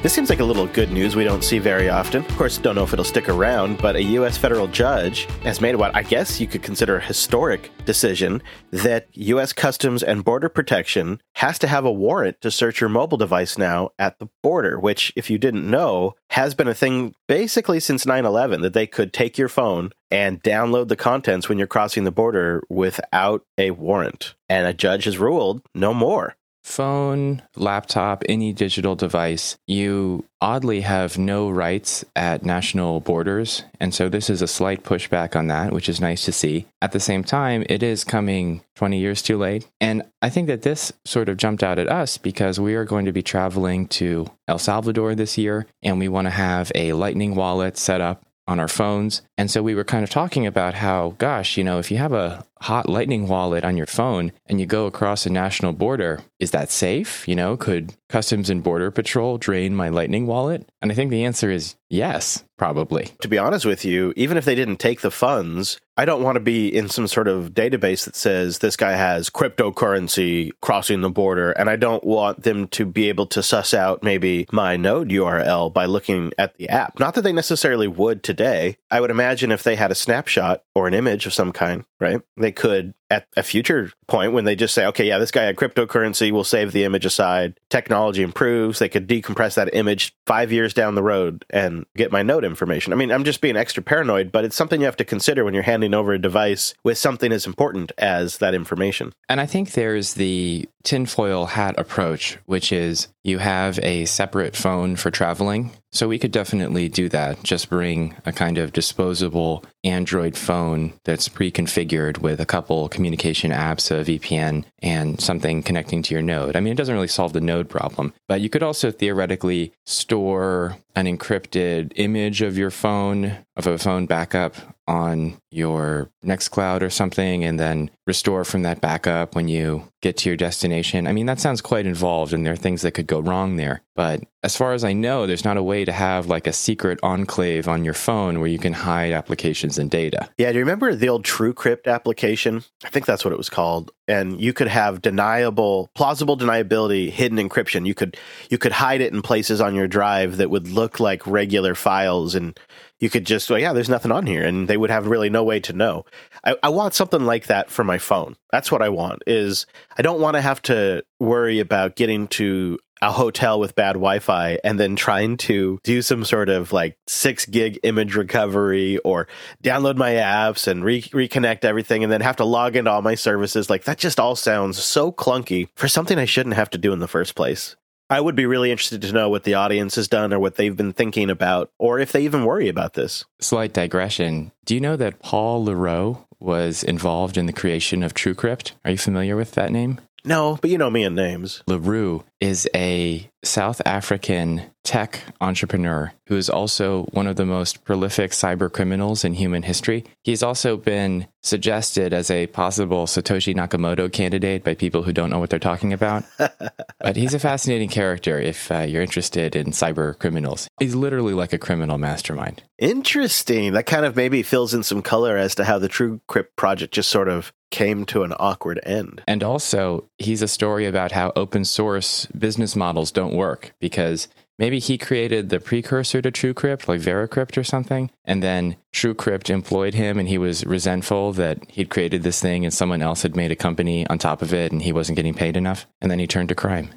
This seems like a little good news we don't see very often. Of course, don't know if it'll stick around, but a U.S. federal judge has made what I guess you could consider a historic decision that U.S. Customs and Border Protection has to have a warrant to search your mobile device now at the border, which, if you didn't know, has been a thing basically since 9 11 that they could take your phone and download the contents when you're crossing the border without a warrant. And a judge has ruled no more phone, laptop, any digital device, you oddly have no rights at national borders. And so this is a slight pushback on that, which is nice to see. At the same time, it is coming 20 years too late. And I think that this sort of jumped out at us because we are going to be traveling to El Salvador this year and we want to have a Lightning wallet set up on our phones. And so we were kind of talking about how, gosh, you know, if you have a hot lightning wallet on your phone and you go across a national border, is that safe? You know, could Customs and Border Patrol drain my lightning wallet? And I think the answer is yes, probably. To be honest with you, even if they didn't take the funds, I don't want to be in some sort of database that says this guy has cryptocurrency crossing the border. And I don't want them to be able to suss out maybe my node URL by looking at the app. Not that they necessarily would today. I would imagine if they had a snapshot or an image of some kind, right? They could at a future point when they just say, okay, yeah, this guy had cryptocurrency, we'll save the image aside. Technology improves. They could decompress that image five years down the road and get my node information. I mean, I'm just being extra paranoid, but it's something you have to consider when you're handing over a device with something as important as that information. And I think there's the tinfoil hat approach, which is you have a separate phone for traveling. So we could definitely do that. Just bring a kind of disposable Android phone that's pre configured with a couple communication apps, a VPN, and something connecting to your node. I mean, it doesn't really solve the node problem, but you could also theoretically store an encrypted image of your phone, of a phone backup on your Nextcloud or something, and then restore from that backup when you get to your destination. I mean, that sounds quite involved, and there are things that could go wrong there. But as far as I know, there's not a way to have like a secret enclave on your phone where you can hide applications and data. Yeah, do you remember the old TrueCrypt application? I think that's what it was called. And you could have deniable, plausible deniability, hidden encryption. You could you could hide it in places on your drive that would look like regular files and you could just, well, yeah, there's nothing on here, and they would have really no way to know. I, I want something like that for my phone. That's what I want. Is I don't want to have to worry about getting to a hotel with bad Wi-Fi and then trying to do some sort of like six gig image recovery or download my apps and re- reconnect everything and then have to log into all my services. Like that just all sounds so clunky for something I shouldn't have to do in the first place. I would be really interested to know what the audience has done or what they've been thinking about, or if they even worry about this. Slight digression. Do you know that Paul Leroux was involved in the creation of TrueCrypt? Are you familiar with that name? No, but you know me and names. Leroux is a South African tech entrepreneur who is also one of the most prolific cyber criminals in human history. He's also been suggested as a possible Satoshi Nakamoto candidate by people who don't know what they're talking about. but he's a fascinating character if uh, you're interested in cyber criminals. He's literally like a criminal mastermind. Interesting. That kind of maybe fills in some color as to how the TrueCrypt project just sort of came to an awkward end. And also, he's a story about how open source business models don't work because maybe he created the precursor to TrueCrypt, like VeraCrypt or something, and then TrueCrypt employed him and he was resentful that he'd created this thing and someone else had made a company on top of it and he wasn't getting paid enough. And then he turned to crime.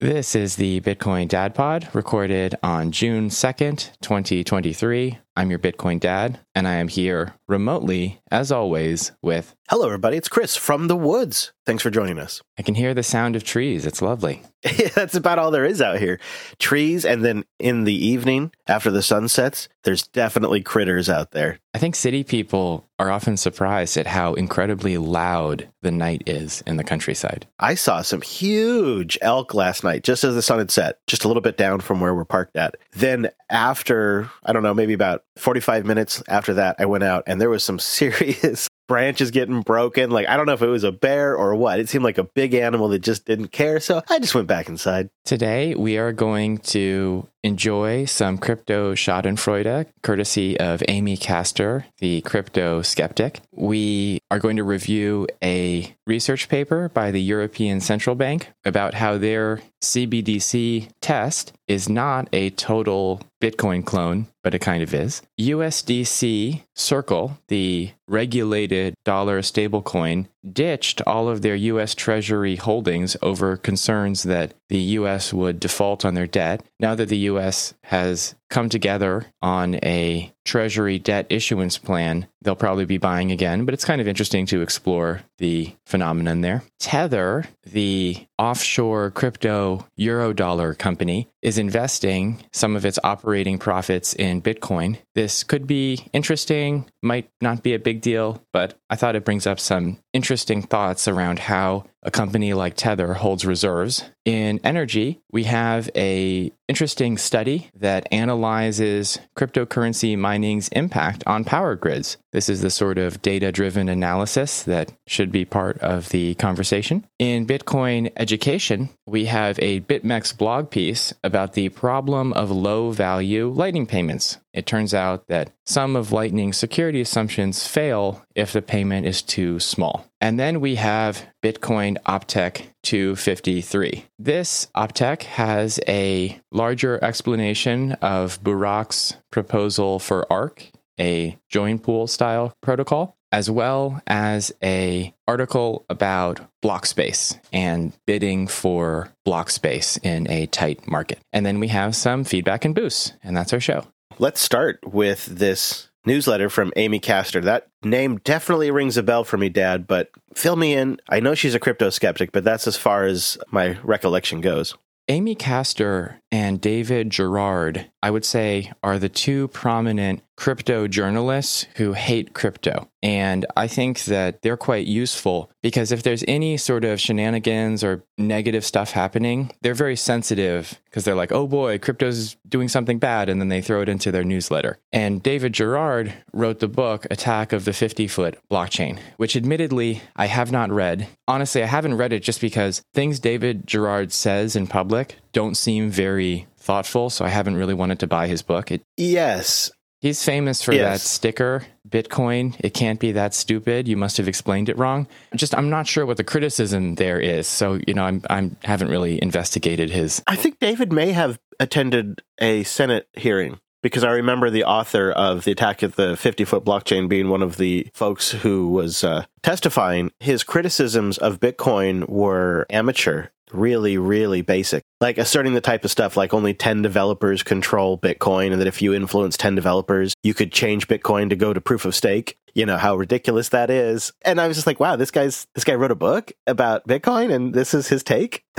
This is the Bitcoin Dad Pod recorded on June 2nd, 2023. I'm your Bitcoin Dad, and I am here remotely, as always, with. Hello, everybody. It's Chris from the woods. Thanks for joining us. I can hear the sound of trees. It's lovely. That's about all there is out here. Trees, and then in the evening, after the sun sets, there's definitely critters out there. I think city people are often surprised at how incredibly loud the night is in the countryside. I saw some huge elk last night, just as the sun had set, just a little bit down from where we're parked at. Then, after, I don't know, maybe about 45 minutes after that, I went out and there was some serious branches getting broken. Like, I don't know if it was a bear or what. It seemed like a big animal that just didn't care. So I just went back inside. Today, we are going to enjoy some crypto Schadenfreude, courtesy of Amy Castor, the crypto skeptic. We are going to review a research paper by the European Central Bank about how they're CBDC test is not a total Bitcoin clone, but it kind of is. USDC Circle, the regulated dollar stablecoin, ditched all of their US Treasury holdings over concerns that the US would default on their debt. Now that the US has come together on a Treasury debt issuance plan, they'll probably be buying again, but it's kind of interesting to explore the phenomenon there. Tether, the offshore crypto eurodollar company, is investing some of its operating profits in Bitcoin. This could be interesting, might not be a big deal, but I thought it brings up some interesting thoughts around how a company like Tether holds reserves. In energy, we have a interesting study that analyzes cryptocurrency mining's impact on power grids. This is the sort of data-driven analysis that should be part of the conversation. In Bitcoin education, we have a BitMEX blog piece about the problem of low-value lightning payments. It turns out that some of Lightning's security assumptions fail if the payment is too small. And then we have Bitcoin Optech 253. This Optech has a larger explanation of Burak's proposal for ARK, a join pool style protocol, as well as a article about block space and bidding for block space in a tight market. And then we have some feedback and boosts, and that's our show. Let's start with this newsletter from Amy Castor. That name definitely rings a bell for me, Dad, but fill me in. I know she's a crypto skeptic, but that's as far as my recollection goes. Amy Castor and David Gerard, I would say, are the two prominent crypto journalists who hate crypto. And I think that they're quite useful because if there's any sort of shenanigans or negative stuff happening, they're very sensitive because they're like, oh boy, crypto's doing something bad. And then they throw it into their newsletter. And David Gerard wrote the book, Attack of the 50 Foot Blockchain, which admittedly I have not read. Honestly, I haven't read it just because things David Gerard says in public don't seem very thoughtful. So I haven't really wanted to buy his book. It, yes. He's famous for yes. that sticker, Bitcoin. It can't be that stupid. You must have explained it wrong. Just, I'm not sure what the criticism there is. So, you know, I'm, I'm haven't really investigated his. I think David may have attended a Senate hearing because I remember the author of the attack at the 50 foot blockchain being one of the folks who was uh, testifying. His criticisms of Bitcoin were amateur really, really basic. Like asserting the type of stuff like only 10 developers control Bitcoin, and that if you influence 10 developers, you could change Bitcoin to go to proof of stake. You know how ridiculous that is. And I was just like, wow, this guy's this guy wrote a book about Bitcoin and this is his take.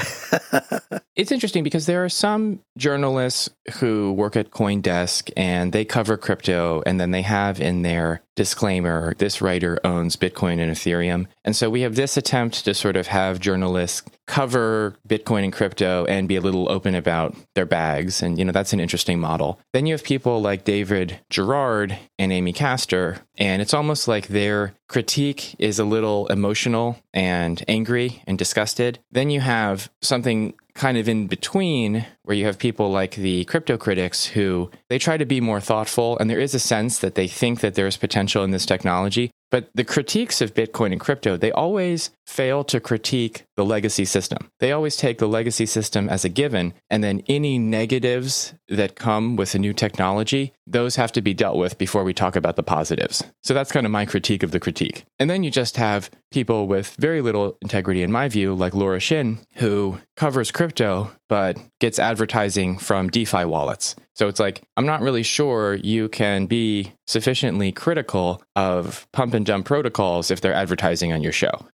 it's interesting because there are some journalists who work at Coindesk and they cover crypto and then they have in their disclaimer this writer owns Bitcoin and Ethereum. And so we have this attempt to sort of have journalists cover Bitcoin and crypto and be a little open about their bags. And, you know, that's an interesting model. Then you have people like David Gerard and Amy Castor, and it's almost like their critique is a little emotional and angry and disgusted. Then you have something kind of in between where you have people like the crypto critics who they try to be more thoughtful and there is a sense that they think that there's potential in this technology but the critiques of bitcoin and crypto they always fail to critique the legacy system they always take the legacy system as a given and then any negatives that come with a new technology those have to be dealt with before we talk about the positives so that's kind of my critique of the critique and then you just have people with very little integrity in my view like laura shin who covers crypto but gets advertising from DeFi wallets. So it's like, I'm not really sure you can be sufficiently critical of pump and dump protocols if they're advertising on your show.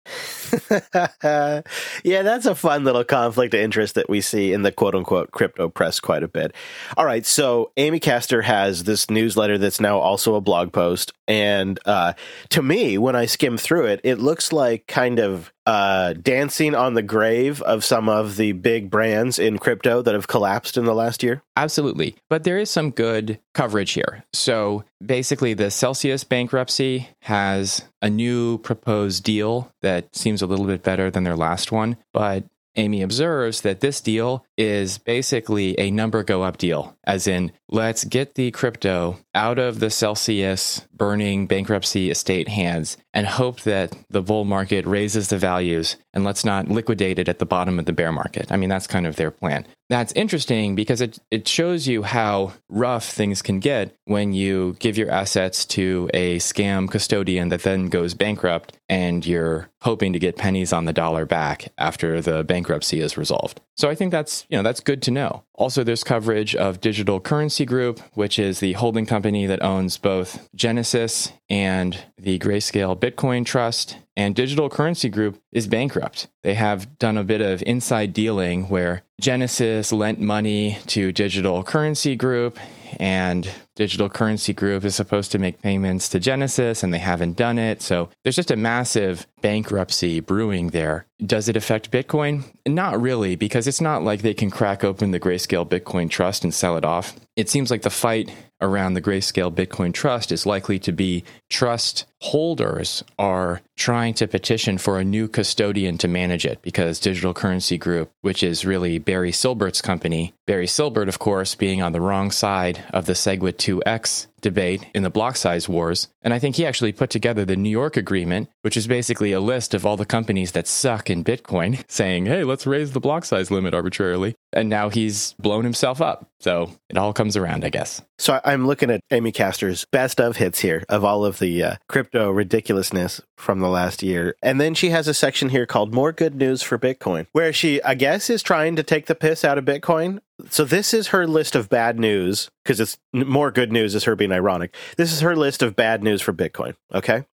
yeah, that's a fun little conflict of interest that we see in the quote unquote crypto press quite a bit. All right, so Amy Castor has this newsletter that's now also a blog post. And uh, to me, when I skim through it, it looks like kind of uh, dancing on the grave of some of the big brands in crypto that have collapsed in the last year? Absolutely. But there is some good coverage here. So basically, the Celsius bankruptcy has a new proposed deal that seems a little bit better than their last one. But Amy observes that this deal is basically a number go up deal, as in, let's get the crypto out of the Celsius burning bankruptcy estate hands and hope that the bull market raises the values and let's not liquidate it at the bottom of the bear market. I mean, that's kind of their plan. That's interesting because it, it shows you how rough things can get when you give your assets to a scam custodian that then goes bankrupt and you're hoping to get pennies on the dollar back after the bankruptcy is resolved. So I think that's, you know, that's good to know. Also there's coverage of Digital Currency Group, which is the holding company that owns both Genesis and the Grayscale Bitcoin Trust and Digital Currency Group is bankrupt. They have done a bit of inside dealing where Genesis lent money to Digital Currency Group and Digital Currency Group is supposed to make payments to Genesis and they haven't done it. So there's just a massive bankruptcy brewing there. Does it affect Bitcoin? Not really, because it's not like they can crack open the Grayscale Bitcoin Trust and sell it off. It seems like the fight around the Grayscale Bitcoin Trust is likely to be trust holders are trying to petition for a new custodian to manage it because Digital Currency Group, which is really Barry Silbert's company, Barry Silbert, of course, being on the wrong side of the SegWit 2x debate in the block size wars. And I think he actually put together the New York Agreement, which is basically a list of all the companies that suck in Bitcoin, saying, hey, let's raise the block size limit arbitrarily. And now he's blown himself up. So it all comes around, I guess. So I'm looking at Amy Castor's best of hits here of all of the uh, crypto ridiculousness from the last year. And then she has a section here called More Good News for Bitcoin, where she, I guess, is trying to take the piss out of Bitcoin. So this is her list of bad news because it's more good news is her being ironic. This is her list of bad news for Bitcoin. Okay.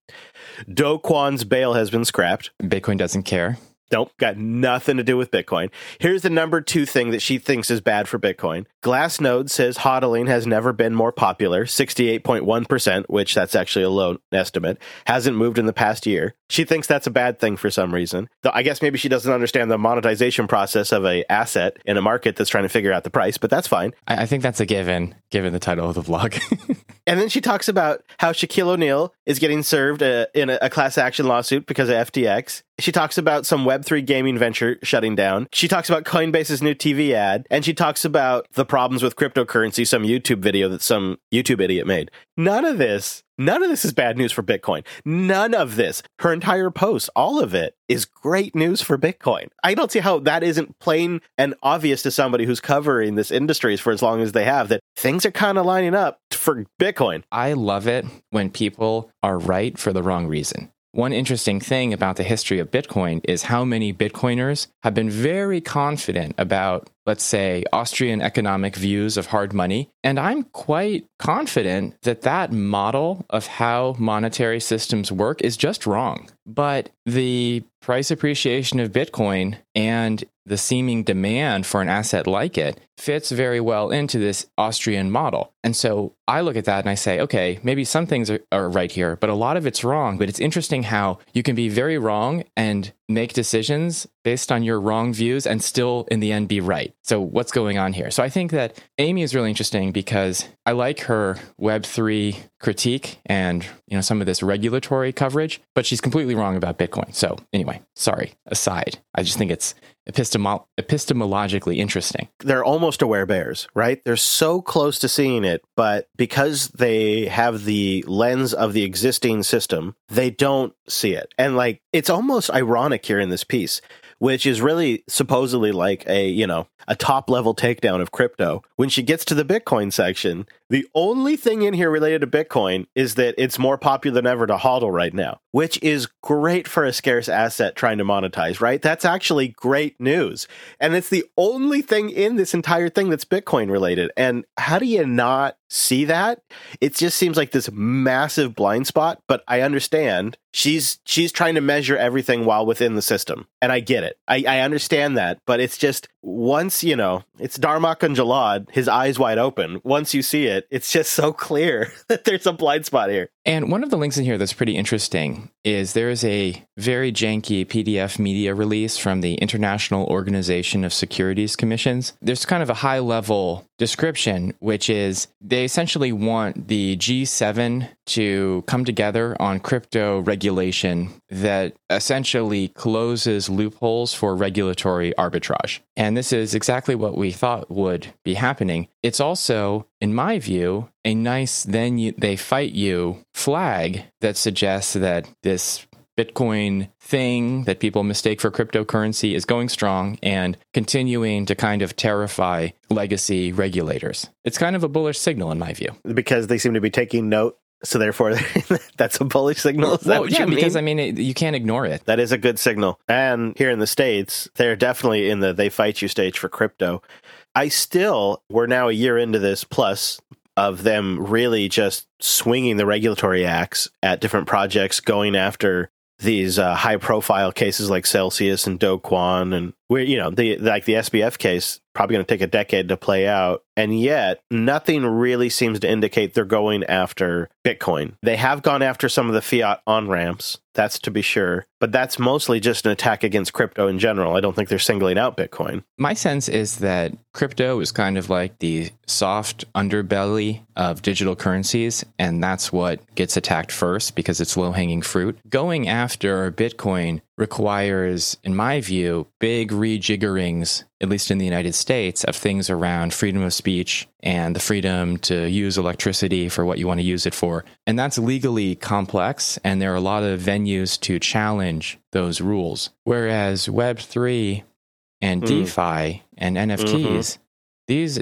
Do Kwon's bail has been scrapped. Bitcoin doesn't care. Nope, got nothing to do with Bitcoin. Here's the number two thing that she thinks is bad for Bitcoin. Glassnode says hodling has never been more popular, 68.1%, which that's actually a low estimate, hasn't moved in the past year. She thinks that's a bad thing for some reason. Though I guess maybe she doesn't understand the monetization process of a asset in a market that's trying to figure out the price, but that's fine. I, I think that's a given, given the title of the vlog. and then she talks about how Shaquille O'Neal is getting served uh, in a, a class action lawsuit because of FTX. She talks about some Web3 gaming venture shutting down. She talks about Coinbase's new TV ad. And she talks about the problems with cryptocurrency, some YouTube video that some YouTube idiot made. None of this, none of this is bad news for Bitcoin. None of this, her entire post, all of it is great news for Bitcoin. I don't see how that isn't plain and obvious to somebody who's covering this industry for as long as they have that things are kind of lining up for Bitcoin. I love it when people are right for the wrong reason. One interesting thing about the history of Bitcoin is how many Bitcoiners have been very confident about, let's say, Austrian economic views of hard money. And I'm quite confident that that model of how monetary systems work is just wrong. But the price appreciation of Bitcoin and the seeming demand for an asset like it fits very well into this Austrian model. And so I look at that and I say, okay, maybe some things are, are, right here, but a lot of it's wrong. But it's interesting how you can be very wrong and make decisions based on your wrong views and still in the end be right. So what's going on here? So I think that Amy is really interesting because I like her web3 critique and you know some of this regulatory coverage, but she's completely wrong about Bitcoin. So anyway, sorry, aside. I just think it's epistemol- epistemologically interesting. They're almost aware bears, right? They're so close to seeing it, but because they have the lens of the existing system, they don't see it. And like it's almost ironic here in this piece which is really supposedly like a, you know, a top level takedown of crypto. When she gets to the Bitcoin section, the only thing in here related to Bitcoin is that it's more popular than ever to hodl right now, which is great for a scarce asset trying to monetize, right? That's actually great news. And it's the only thing in this entire thing that's Bitcoin related. And how do you not see that? It just seems like this massive blind spot, but I understand she's she's trying to measure everything while within the system. And I get it. I, I understand that, but it's just once, you know, it's Darmok and Jalad, his eyes wide open. Once you see it, it's just so clear that there's a blind spot here. And one of the links in here that's pretty interesting is there is a very janky PDF media release from the International Organization of Securities Commissions. There's kind of a high level description, which is they essentially want the G7 to come together on crypto regulation that essentially closes loopholes for regulatory arbitrage. And this is exactly what we thought would be happening. It's also, in my view, a nice then you, they fight you flag that suggests that this Bitcoin thing that people mistake for cryptocurrency is going strong and continuing to kind of terrify legacy regulators. It's kind of a bullish signal, in my view. Because they seem to be taking note. So therefore, that's a bullish signal. Is that well, yeah, because mean? I mean, it, you can't ignore it. That is a good signal. And here in the States, they're definitely in the they fight you stage for crypto. I still, we're now a year into this plus of them really just swinging the regulatory axe at different projects, going after these uh, high profile cases like Celsius and Do and where you know the like the SBF case probably going to take a decade to play out and yet nothing really seems to indicate they're going after Bitcoin. They have gone after some of the fiat on ramps, that's to be sure, but that's mostly just an attack against crypto in general. I don't think they're singling out Bitcoin. My sense is that crypto is kind of like the soft underbelly of digital currencies, and that's what gets attacked first because it's low hanging fruit. Going after Bitcoin requires, in my view, big rejiggerings, at least in the United States, of things around freedom of speech and the freedom to use electricity for what you want to use it for. And that's legally complex, and there are a lot of venues to challenge those rules. Whereas Web3 and Mm. DeFi and NFTs, these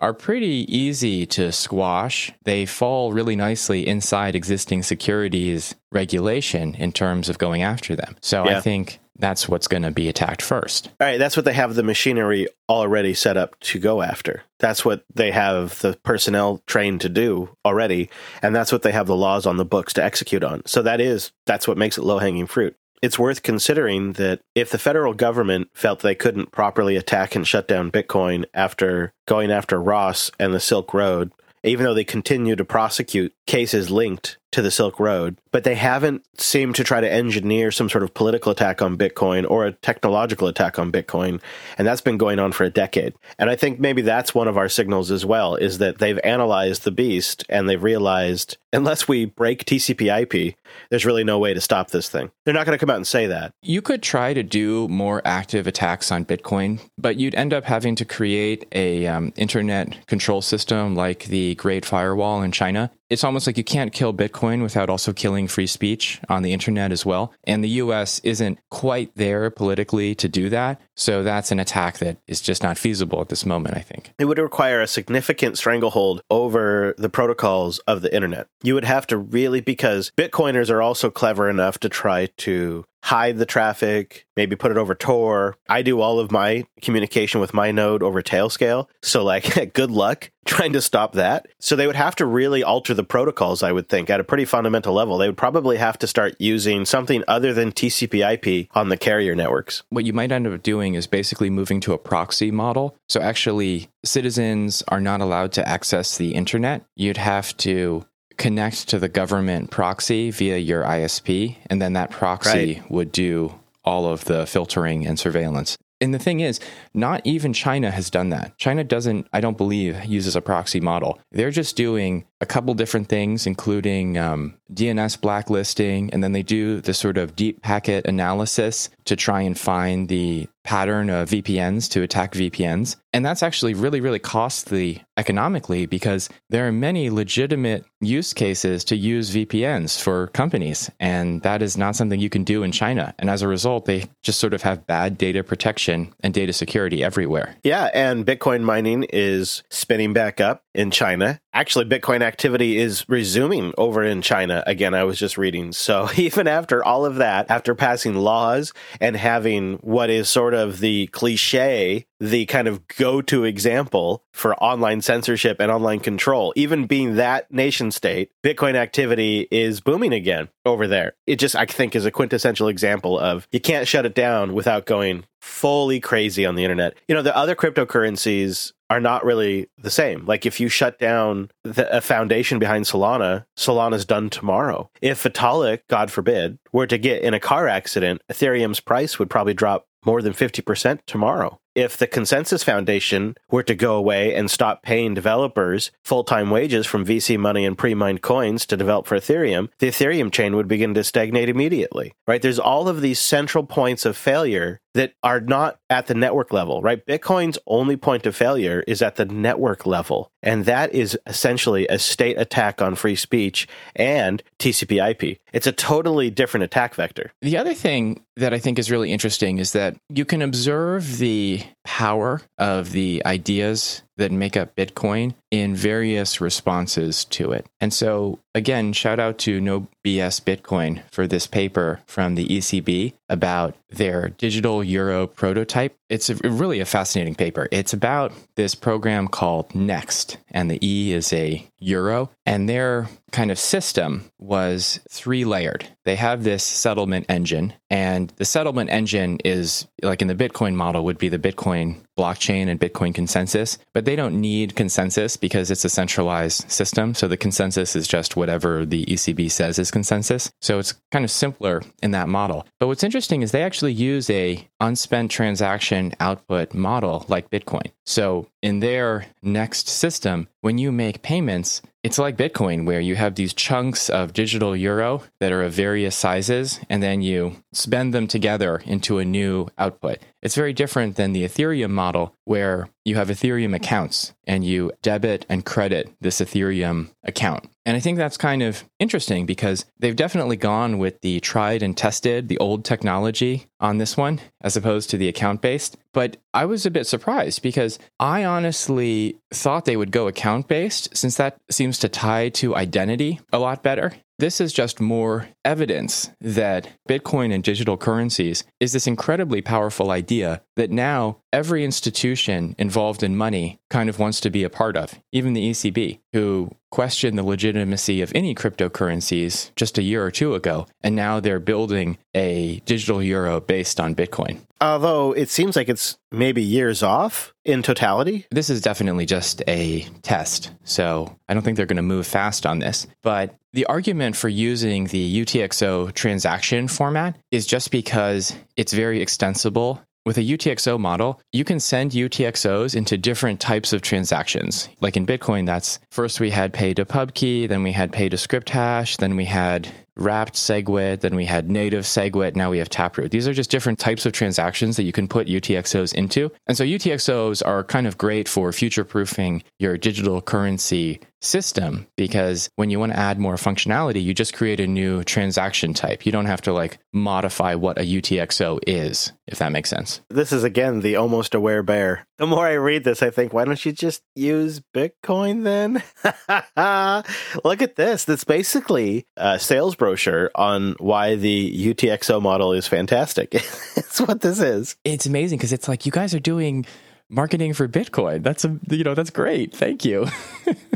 are pretty easy to squash. They fall really nicely inside existing securities regulation in terms of going after them. So Yeah. I think that's what's going to be attacked first. All right, that's what they have the machinery already set up to go after. That's what they have the personnel trained to do already, and that's what they have the laws on the books to execute on. So that is that's what makes it low-hanging fruit. It's worth considering that if the federal government felt they couldn't properly attack and shut down Bitcoin after going after Ross and the Silk Road, even though they continue to prosecute cases linked to the Silk Road, but they haven't seemed to try to engineer some sort of political attack on Bitcoin or a technological attack on Bitcoin. And that's been going on for a decade. And I think maybe that's one of our signals as well is that they've analyzed the beast and they've realized unless we break TCP IP, there's really no way to stop this thing. They're not going to come out and say that. You could try to do more active attacks on Bitcoin, but you'd end up having to create a um, internet control system like the Great Firewall in China. It's almost like you can't kill Bitcoin without also killing free speech on the internet as well. And the US isn't quite there politically to do that. So that's an attack that is just not feasible at this moment, I think. It would require a significant stranglehold over the protocols of the internet. You would have to really, because Bitcoiners are also clever enough to try to hide the traffic, maybe put it over Tor. I do all of my communication with my node over Tailscale. So, like, good luck trying to stop that. So, they would have to really alter the protocols, I would think, at a pretty fundamental level. They would probably have to start using something other than TCP IP on the carrier networks. What you might end up doing is basically moving to a proxy model. So actually, citizens are not allowed to access the internet. You'd have to connect to the government proxy via your ISP, and then that proxy would do all of the filtering and surveillance. And the thing is, not even China has done that. China doesn't, I don't believe, uses a proxy model. They're just doing a couple different things, including um, DNS blacklisting, and then they do this sort of deep packet analysis to try and find the pattern of VPNs to attack VPNs. And that's actually really, really costly economically because there are many legitimate use cases to use VPNs for companies. And that is not something you can do in China. And as a result, they just sort of have bad data protection and data security everywhere. Yeah, and Bitcoin mining is spinning back up in China. Actually, Bitcoin activity is resuming over in China. Again, I was just reading. So, even after all of that, after passing laws and having what is sort of the cliche the kind of go to example for online censorship and online control. Even being that nation state, Bitcoin activity is booming again over there. It just, I think, is a quintessential example of you can't shut it down without going fully crazy on the internet. You know, the other cryptocurrencies are not really the same. Like if you shut down the, a foundation behind Solana, Solana's done tomorrow. If Vitalik, God forbid, were to get in a car accident, Ethereum's price would probably drop more than 50% tomorrow. If the Consensus Foundation were to go away and stop paying developers full time wages from VC money and pre mined coins to develop for Ethereum, the Ethereum chain would begin to stagnate immediately, right? There's all of these central points of failure that are not at the network level, right? Bitcoin's only point of failure is at the network level. And that is essentially a state attack on free speech and TCP IP. It's a totally different attack vector. The other thing that I think is really interesting is that you can observe the power of the ideas that make up Bitcoin in various responses to it. And so, again, shout out to No BS Bitcoin for this paper from the ECB about their digital euro prototype. It's a, really a fascinating paper. It's about this program called Next, and the E is a euro, and their kind of system was three layered. They have this settlement engine, and the settlement engine is like in the Bitcoin model would be the Bitcoin blockchain and Bitcoin consensus, but they don't need consensus because it's a centralized system. So the consensus is just whatever the ECB says is consensus. So it's kind of simpler in that model. But what's interesting is they actually use a unspent transaction output model like Bitcoin. So in their next system, when you make payments, it's like Bitcoin, where you have these chunks of digital euro that are of various sizes, and then you spend them together into a new output. It's very different than the Ethereum model, where you have Ethereum accounts and you debit and credit this Ethereum account. And I think that's kind of interesting because they've definitely gone with the tried and tested, the old technology on this one, as opposed to the account based. But I was a bit surprised because I honestly thought they would go account based since that seems to tie to identity a lot better. This is just more evidence that Bitcoin and digital currencies is this incredibly powerful idea that now every institution involved in money kind of wants to be a part of, even the ECB, who questioned the legitimacy of any cryptocurrencies just a year or two ago. And now they're building a digital euro based on Bitcoin. Although it seems like it's maybe years off in totality. This is definitely just a test. So I don't think they're going to move fast on this. But the argument for using the UTXO transaction format is just because it's very extensible with a UTXO model, you can send UTXOs into different types of transactions. Like in Bitcoin, that's first we had pay to pub key, then we had pay to script hash, then we had wrapped SegWit, then we had native SegWit, now we have Taproot. These are just different types of transactions that you can put UTXOs into. And so UTXOs are kind of great for future proofing your digital currency system because when you want to add more functionality, you just create a new transaction type. You don't have to like modify what a UTXO is, if that makes sense. This is again the almost aware bear. The more I read this, I think, why don't you just use Bitcoin then? Look at this. That's basically a sales brochure on why the UTXO model is fantastic. it's what this is. It's amazing because it's like you guys are doing marketing for Bitcoin. That's a you know that's great. Thank you.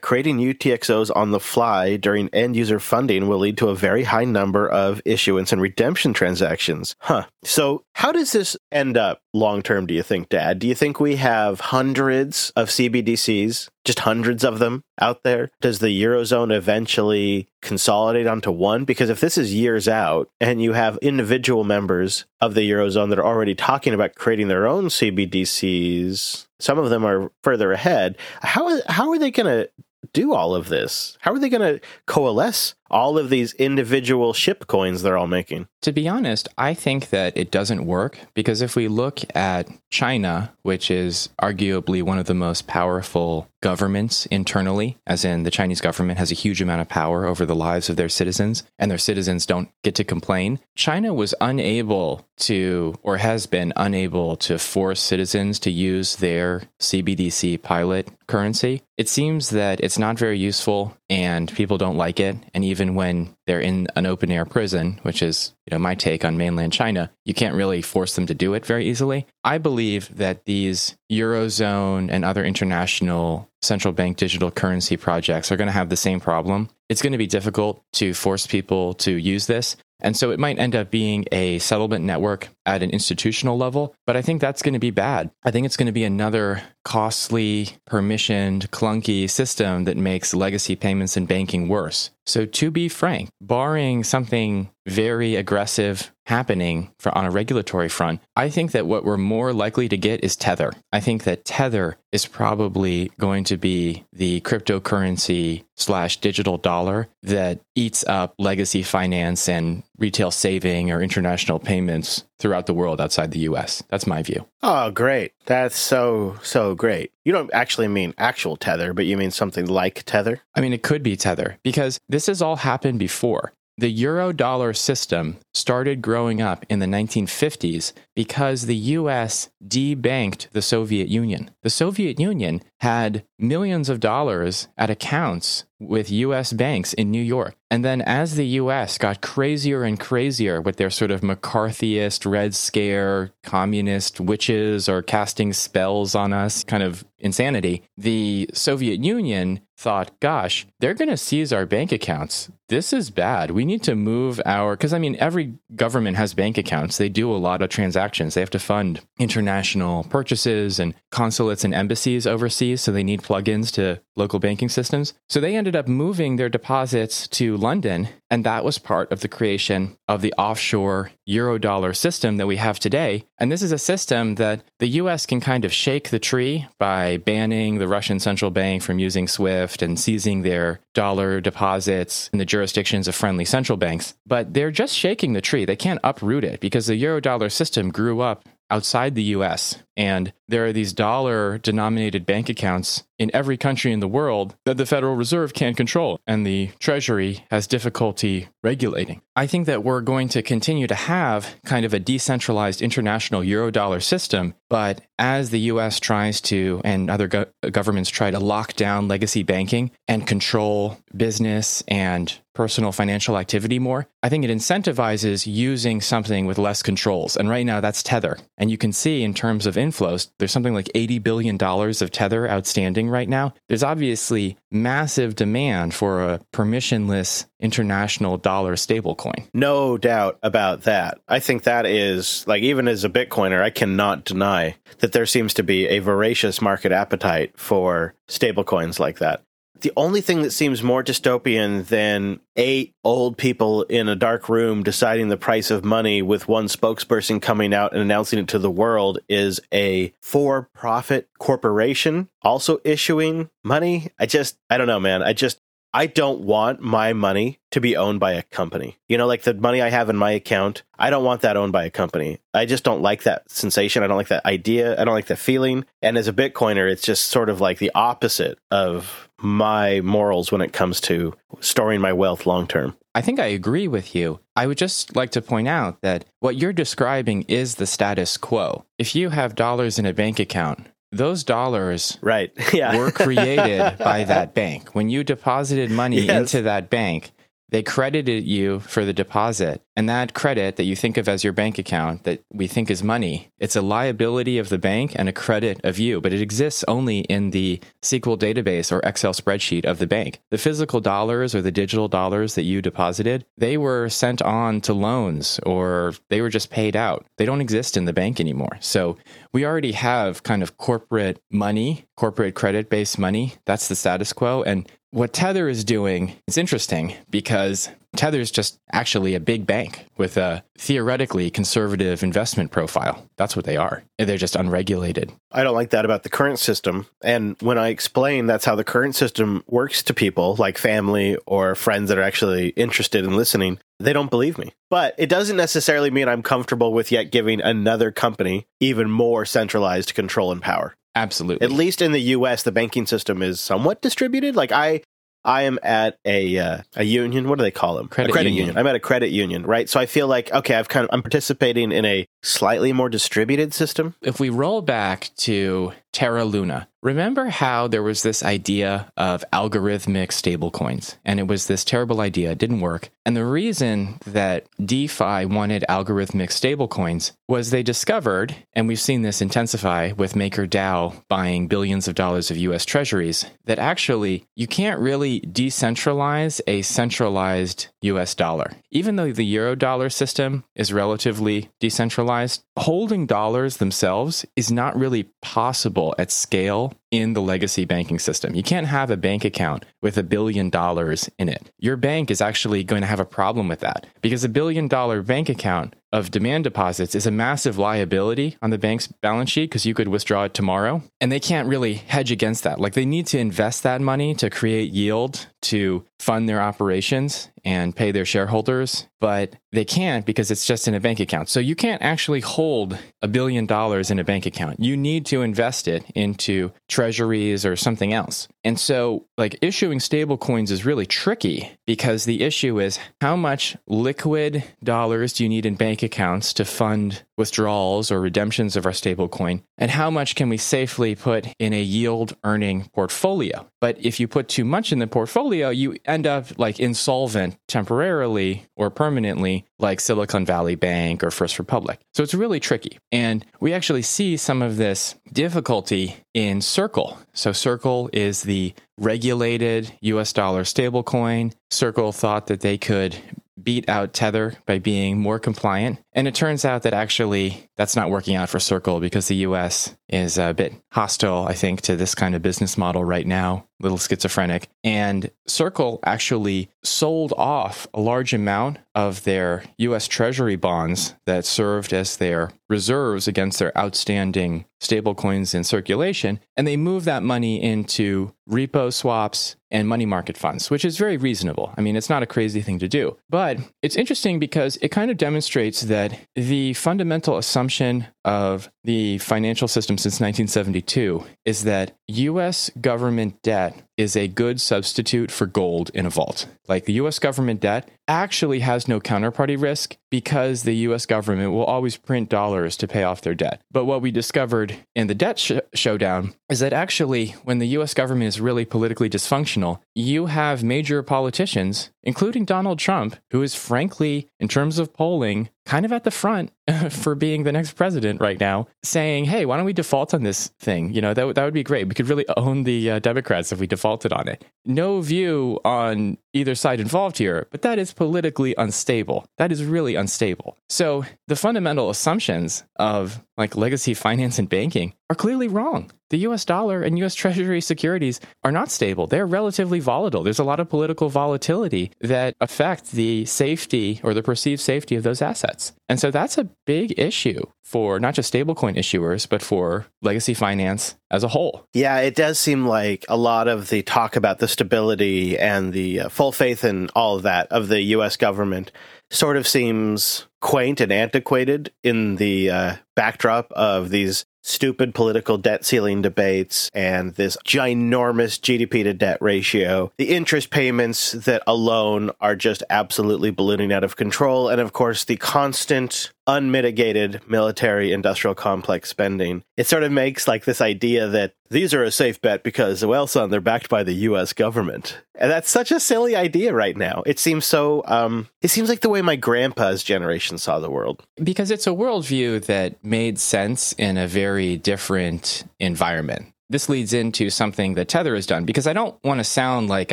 Creating UTXOs on the fly during end user funding will lead to a very high number of issuance and redemption transactions. Huh. So, how does this end up long term, do you think, Dad? Do you think we have hundreds of CBDCs, just hundreds of them out there? Does the Eurozone eventually consolidate onto one? Because if this is years out and you have individual members of the Eurozone that are already talking about creating their own CBDCs, some of them are further ahead. How, how are they going to do all of this? How are they going to coalesce all of these individual ship coins they're all making? To be honest, I think that it doesn't work because if we look at China, which is arguably one of the most powerful governments internally, as in the Chinese government has a huge amount of power over the lives of their citizens, and their citizens don't get to complain. China was unable to, or has been unable to, force citizens to use their CBDC pilot currency. It seems that it's not very useful and people don't like it. And even even when they're in an open air prison, which is you know my take on mainland China, you can't really force them to do it very easily. I believe that these eurozone and other international central bank digital currency projects are going to have the same problem. It's going to be difficult to force people to use this. And so it might end up being a settlement network at an institutional level, but I think that's going to be bad. I think it's going to be another costly, permissioned, clunky system that makes legacy payments and banking worse. So, to be frank, barring something very aggressive happening for, on a regulatory front, I think that what we're more likely to get is Tether. I think that Tether is probably going to be the cryptocurrency slash digital dollar that eats up legacy finance and retail saving or international payments throughout the world outside the US. That's my view. Oh, great. That's so, so great. You don't actually mean actual Tether, but you mean something like Tether? I mean, it could be Tether because this has all happened before. The euro dollar system started growing up in the 1950s because the US debanked the Soviet Union. The Soviet Union had millions of dollars at accounts with US banks in New York. And then as the US got crazier and crazier with their sort of McCarthyist, Red Scare, communist witches or casting spells on us kind of insanity, the Soviet Union thought, gosh, they're going to seize our bank accounts. This is bad. We need to move our, because I mean, every government has bank accounts. They do a lot of transactions. They have to fund international purchases and consulates and embassies overseas. So they need plugins to local banking systems. So they ended up moving their deposits to London. And that was part of the creation of the offshore eurodollar system that we have today. And this is a system that the US can kind of shake the tree by banning the Russian central bank from using SWIFT and seizing their dollar deposits in the jurisdictions of friendly central banks. But they're just shaking the tree. They can't uproot it because the eurodollar system grew up outside the US. And there are these dollar denominated bank accounts in every country in the world that the Federal Reserve can't control and the Treasury has difficulty regulating. I think that we're going to continue to have kind of a decentralized international eurodollar system, but as the US tries to and other go- governments try to lock down legacy banking and control business and personal financial activity more, I think it incentivizes using something with less controls. And right now that's Tether. And you can see in terms of inflows, there's something like $80 billion of Tether outstanding right now. There's obviously massive demand for a permissionless international dollar stablecoin. No doubt about that. I think that is, like, even as a Bitcoiner, I cannot deny that there seems to be a voracious market appetite for stablecoins like that the only thing that seems more dystopian than eight old people in a dark room deciding the price of money with one spokesperson coming out and announcing it to the world is a for profit corporation also issuing money. I just, I don't know, man. I just, I don't want my money to be owned by a company. You know, like the money I have in my account, I don't want that owned by a company. I just don't like that sensation. I don't like that idea. I don't like that feeling. And as a Bitcoiner, it's just sort of like the opposite of my morals when it comes to storing my wealth long term. I think I agree with you. I would just like to point out that what you're describing is the status quo. If you have dollars in a bank account, those dollars right yeah. were created by that bank. When you deposited money yes. into that bank, they credited you for the deposit and that credit that you think of as your bank account that we think is money, it's a liability of the bank and a credit of you, but it exists only in the SQL database or Excel spreadsheet of the bank. The physical dollars or the digital dollars that you deposited, they were sent on to loans or they were just paid out. They don't exist in the bank anymore. So we already have kind of corporate money, corporate credit based money. That's the status quo. And what Tether is doing is interesting because Tether is just actually a big bank with a theoretically conservative investment profile. That's what they are. They're just unregulated. I don't like that about the current system. And when I explain that's how the current system works to people, like family or friends that are actually interested in listening, they don't believe me. But it doesn't necessarily mean I'm comfortable with yet giving another company even more centralized control and power. Absolutely. At least in the US, the banking system is somewhat distributed. Like I I am at a uh, a union. What do they call them? Credit, a credit union. union. I'm at a credit union, right? So I feel like okay, I've kind of I'm participating in a slightly more distributed system. If we roll back to Terra Luna. Remember how there was this idea of algorithmic stablecoins, and it was this terrible idea, it didn't work. And the reason that DeFi wanted algorithmic stablecoins was they discovered, and we've seen this intensify with MakerDAO buying billions of dollars of US treasuries, that actually you can't really decentralize a centralized US dollar. Even though the euro dollar system is relatively decentralized, holding dollars themselves is not really possible at scale in the legacy banking system. You can't have a bank account with a billion dollars in it. Your bank is actually going to have a problem with that because a billion dollar bank account of demand deposits is a massive liability on the bank's balance sheet because you could withdraw it tomorrow. And they can't really hedge against that. Like they need to invest that money to create yield to fund their operations and pay their shareholders, but they can't because it's just in a bank account. So you can't actually hold a billion dollars in a bank account. You need to invest it into treasuries or something else. And so, like, issuing stable coins is really tricky because the issue is how much liquid dollars do you need in bank accounts to fund withdrawals or redemptions of our stablecoin? And how much can we safely put in a yield earning portfolio? But if you put too much in the portfolio, you end up like insolvent temporarily or permanently, like Silicon Valley Bank or First Republic. So it's really tricky. And we actually see some of this difficulty in Circle. So Circle is the regulated US dollar stablecoin. Circle thought that they could beat out Tether by being more compliant. And it turns out that actually that's not working out for Circle because the US is a bit hostile, I think, to this kind of business model right now, a little schizophrenic. And Circle actually sold off a large amount of their US Treasury bonds that served as their reserves against their outstanding stablecoins in circulation. And they moved that money into repo swaps and money market funds, which is very reasonable. I mean, it's not a crazy thing to do. But it's interesting because it kind of demonstrates that the fundamental assumption of the financial system since 1972 is that US government debt is a good substitute for gold in a vault. Like the US government debt actually has no counterparty risk because the US government will always print dollars to pay off their debt. But what we discovered in the debt sh- showdown is that actually, when the US government is really politically dysfunctional, you have major politicians, including Donald Trump, who is frankly, in terms of polling, kind of at the front for being the next president right now, saying, hey, why don't we default on this thing? You know, that, that would be great. We could really own the uh, Democrats if we defaulted on it. No view on either side involved here, but that is politically unstable. That is really unstable. So the fundamental assumptions of like legacy finance and banking are clearly wrong. The US dollar and US Treasury securities are not stable. They're relatively volatile. There's a lot of political volatility that affect the safety or the perceived safety of those assets. And so that's a big issue for not just stablecoin issuers, but for legacy finance as a whole. Yeah, it does seem like a lot of the talk about the stability and the uh, full faith and all of that of the US government sort of seems quaint and antiquated in the uh, backdrop of these stupid political debt ceiling debates and this ginormous GDP to debt ratio. The interest payments that alone are just absolutely ballooning out of control. And of course, the constant unmitigated military industrial complex spending. It sort of makes like this idea that these are a safe bet because, well, son, they're backed by the US government. And that's such a silly idea right now. It seems so, um, it seems like the way my grandpa's generation saw the world. Because it's a worldview that made sense in a very different environment this leads into something that Tether has done because I don't want to sound like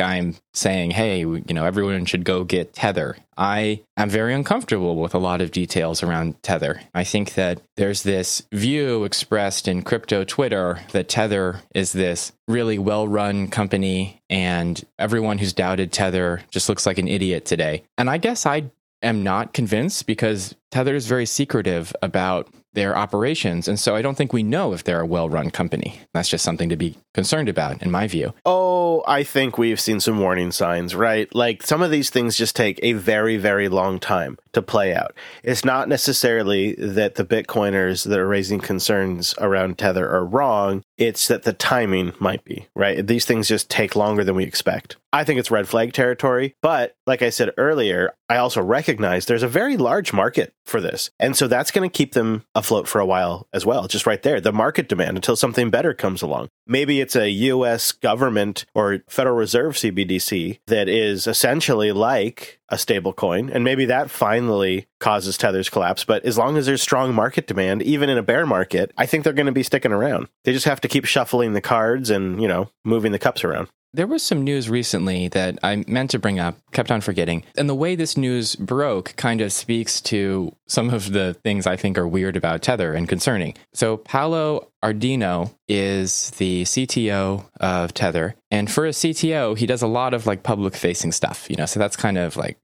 I'm saying, hey, you know, everyone should go get Tether. I am very uncomfortable with a lot of details around Tether. I think that there's this view expressed in crypto Twitter that Tether is this really well run company and everyone who's doubted Tether just looks like an idiot today. And I guess I am not convinced because Tether is very secretive about their operations. And so I don't think we know if they're a well run company. That's just something to be concerned about, in my view. Oh, I think we've seen some warning signs, right? Like some of these things just take a very, very long time to play out. It's not necessarily that the Bitcoiners that are raising concerns around Tether are wrong. It's that the timing might be, right? These things just take longer than we expect. I think it's red flag territory. But like I said earlier, I also recognize there's a very large market for this. And so that's going to keep them afloat for a while as well, just right there. The market demand until something better comes along. Maybe it's a US government or Federal Reserve CBDC that is essentially like a stable coin. And maybe that finally causes Tether's collapse. But as long as there's strong market demand, even in a bear market, I think they're going to be sticking around. They just have to keep shuffling the cards and, you know, moving the cups around. There was some news recently that I meant to bring up, kept on forgetting. And the way this news broke kind of speaks to some of the things I think are weird about Tether and concerning. So, Paolo Ardoino is the CTO of Tether. And for a CTO, he does a lot of like public facing stuff, you know, so that's kind of like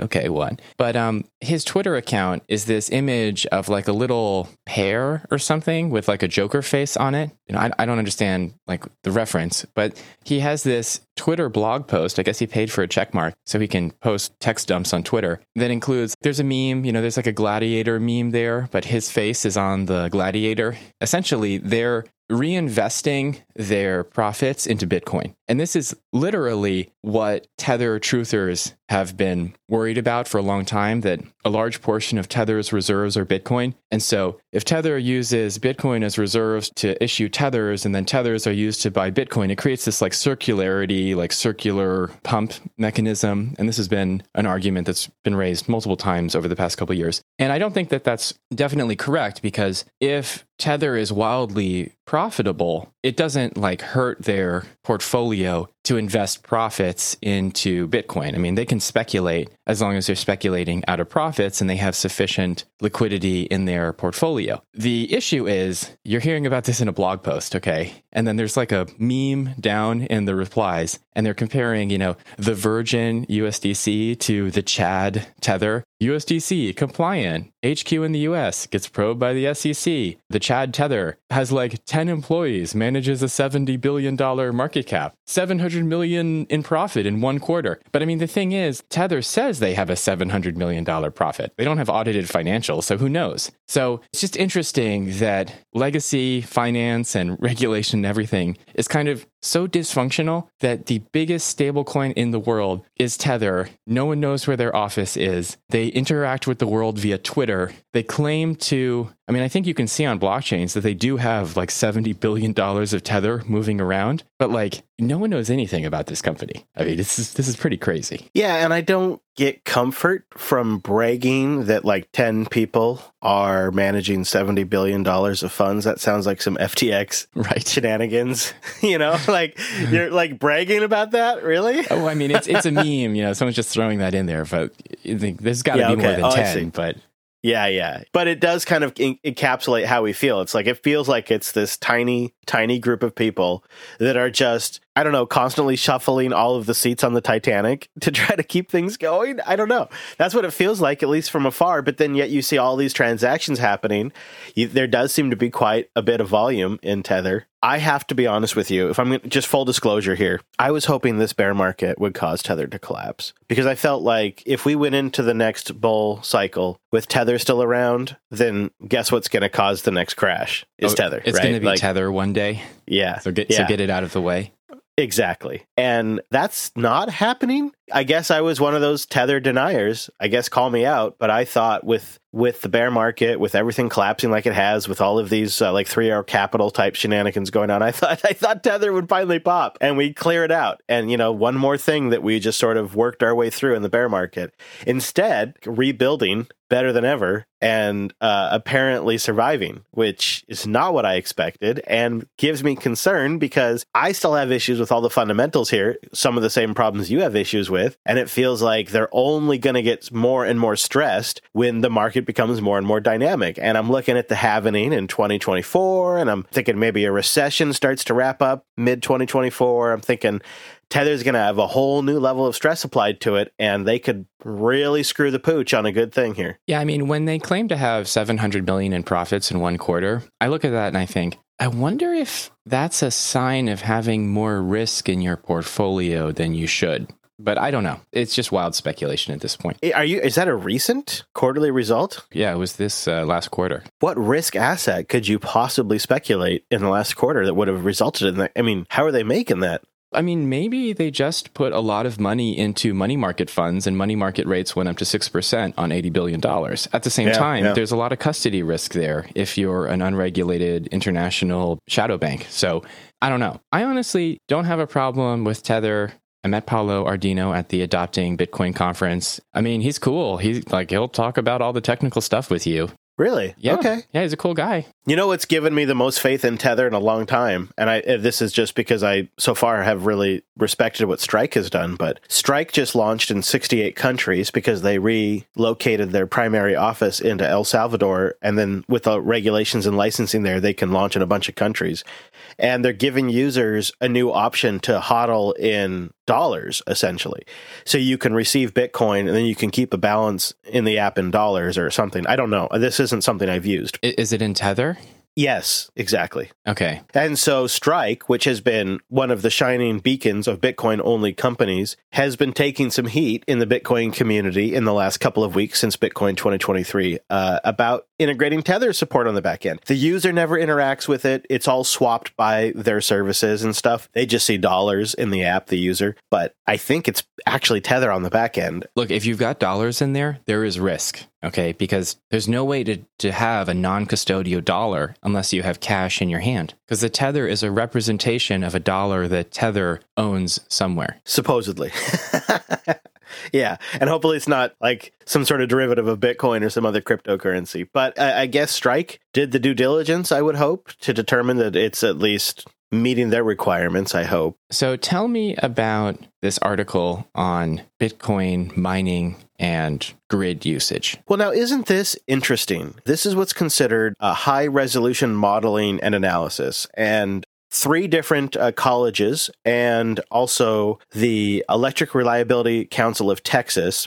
okay, what? But um, his Twitter account is this image of like a little pear or something with like a Joker face on it. You know, I, I don't understand like the reference, but he has this Twitter blog post. I guess he paid for a check mark so he can post text dumps on Twitter that includes there's a meme, you know, there's like a gladiator meme there, but his face is on the gladiator. Essentially, they're reinvesting their profits into Bitcoin. And this is literally what Tether truthers have been worried about for a long time that a large portion of Tether's reserves are Bitcoin. And so if Tether uses Bitcoin as reserves to issue Tethers and then Tethers are used to buy Bitcoin, it creates this like circularity, like circular pump mechanism. And this has been an argument that's been raised multiple times over the past couple years. And I don't think that that's definitely correct because if Tether is wildly profitable, it doesn't like hurt their portfolio to invest profits into Bitcoin. I mean, they can speculate as long as they're speculating out of profits and they have sufficient liquidity in their portfolio. The issue is you're hearing about this in a blog post, okay? And then there's like a meme down in the replies and they're comparing, you know, the Virgin USDC to the Chad Tether. USDC compliant, HQ in the US gets probed by the SEC. The Chad Tether has like 10 employees, manages a $70 billion market cap, 700 million in profit in one quarter. But I mean, the thing is, Tether says they have a $700 million profit. They don't have audited financials, so who knows? So it's just interesting that legacy, finance, and regulation and everything is kind of so dysfunctional that the biggest stablecoin in the world is Tether. No one knows where their office is. They interact with the world via Twitter. They claim to, I mean, I think you can see on blockchains that they do have like $70 billion of Tether moving around, but like no one knows anything about this company. I mean, this is, this is pretty crazy. Yeah. And I don't get comfort from bragging that like 10 people are managing $70 billion of funds. That sounds like some FTX right. shenanigans, you know, like you're like bragging about that. Really? Oh, I mean, it's, it's a meme, you know, someone's just throwing that in there, but there's gotta yeah, be okay. more than oh, 10, but yeah, yeah. But it does kind of encapsulate how we feel. It's like it feels like it's this tiny, tiny group of people that are just, I don't know, constantly shuffling all of the seats on the Titanic to try to keep things going. I don't know. That's what it feels like, at least from afar. But then yet you see all these transactions happening. You, there does seem to be quite a bit of volume in Tether. I have to be honest with you. If I'm just full disclosure here, I was hoping this bear market would cause Tether to collapse because I felt like if we went into the next bull cycle with Tether still around, then guess what's going to cause the next crash is oh, Tether. It's right? going to be like, Tether one day. Yeah. So get yeah. so get it out of the way. Exactly. And that's not happening. I guess I was one of those tether deniers. I guess call me out, but I thought with with the bear market, with everything collapsing like it has, with all of these uh, like Three Arrows Capital type shenanigans going on, I thought I thought Tether would finally pop and we clear it out. And you know, one more thing that we just sort of worked our way through in the bear market. Instead, rebuilding better than ever and uh, apparently surviving, which is not what I expected and gives me concern because I still have issues with all the fundamentals here, some of the same problems you have issues with. And it feels like they're only going to get more and more stressed when the market becomes more and more dynamic. And I'm looking at the halvening in 2024, and I'm thinking maybe a recession starts to wrap up mid 2024. I'm thinking Tether's going to have a whole new level of stress applied to it, and they could really screw the pooch on a good thing here. Yeah, I mean, when they claim to have 700 million in profits in one quarter, I look at that and I think, I wonder if that's a sign of having more risk in your portfolio than you should but I don't know. It's just wild speculation at this point. Are you? Is that a recent quarterly result? Yeah, it was this uh, last quarter. What risk asset could you possibly speculate in the last quarter that would have resulted in that? I mean, how are they making that? I mean, maybe they just put a lot of money into money market funds and money market rates went up to 6% on $80 billion. At the same Yeah, time, yeah. there's a lot of custody risk there if you're an unregulated international shadow bank. So I don't know. I honestly don't have a problem with Tether. I met Paolo Ardoino at the Adopting Bitcoin conference. I mean, he's cool. He's like, he'll talk about all the technical stuff with you. Really? Yeah. Okay. Yeah, he's a cool guy. You know what's given me the most faith in Tether in a long time, and I uh, this is just because I so far have really respected what Strike has done. But Strike just launched in 68 countries because they relocated their primary office into El Salvador, and then with the regulations and licensing there, they can launch in a bunch of countries. And they're giving users a new option to hodl in dollars, essentially. So you can receive Bitcoin, and then you can keep a balance in the app in dollars or something. I don't know. This isn't something I've used. Is it in Tether? Yes, exactly. Okay. And so Strike, which has been one of the shining beacons of Bitcoin only companies, has been taking some heat in the Bitcoin community in the last couple of weeks since Bitcoin 2023 uh, about integrating Tether support on the back end. The user never interacts with it. It's all swapped by their services and stuff. They just see dollars in the app, the user. But I think it's actually Tether on the back end. Look, if you've got dollars in there, there is risk, okay? Because there's no way to, to have a non custodial dollar unless you have cash in your hand. Because the Tether is a representation of a dollar that Tether owns somewhere. supposedly. yeah, and hopefully it's not like some sort of derivative of Bitcoin or some other cryptocurrency. But I, I guess Strike did the due diligence. I would hope to determine that it's at least meeting their requirements. I hope. So tell me about this article on Bitcoin mining and grid usage. Well, now, isn't this interesting? This is what's considered a high resolution modeling and analysis. And three different uh, colleges and also the Electric Reliability Council of Texas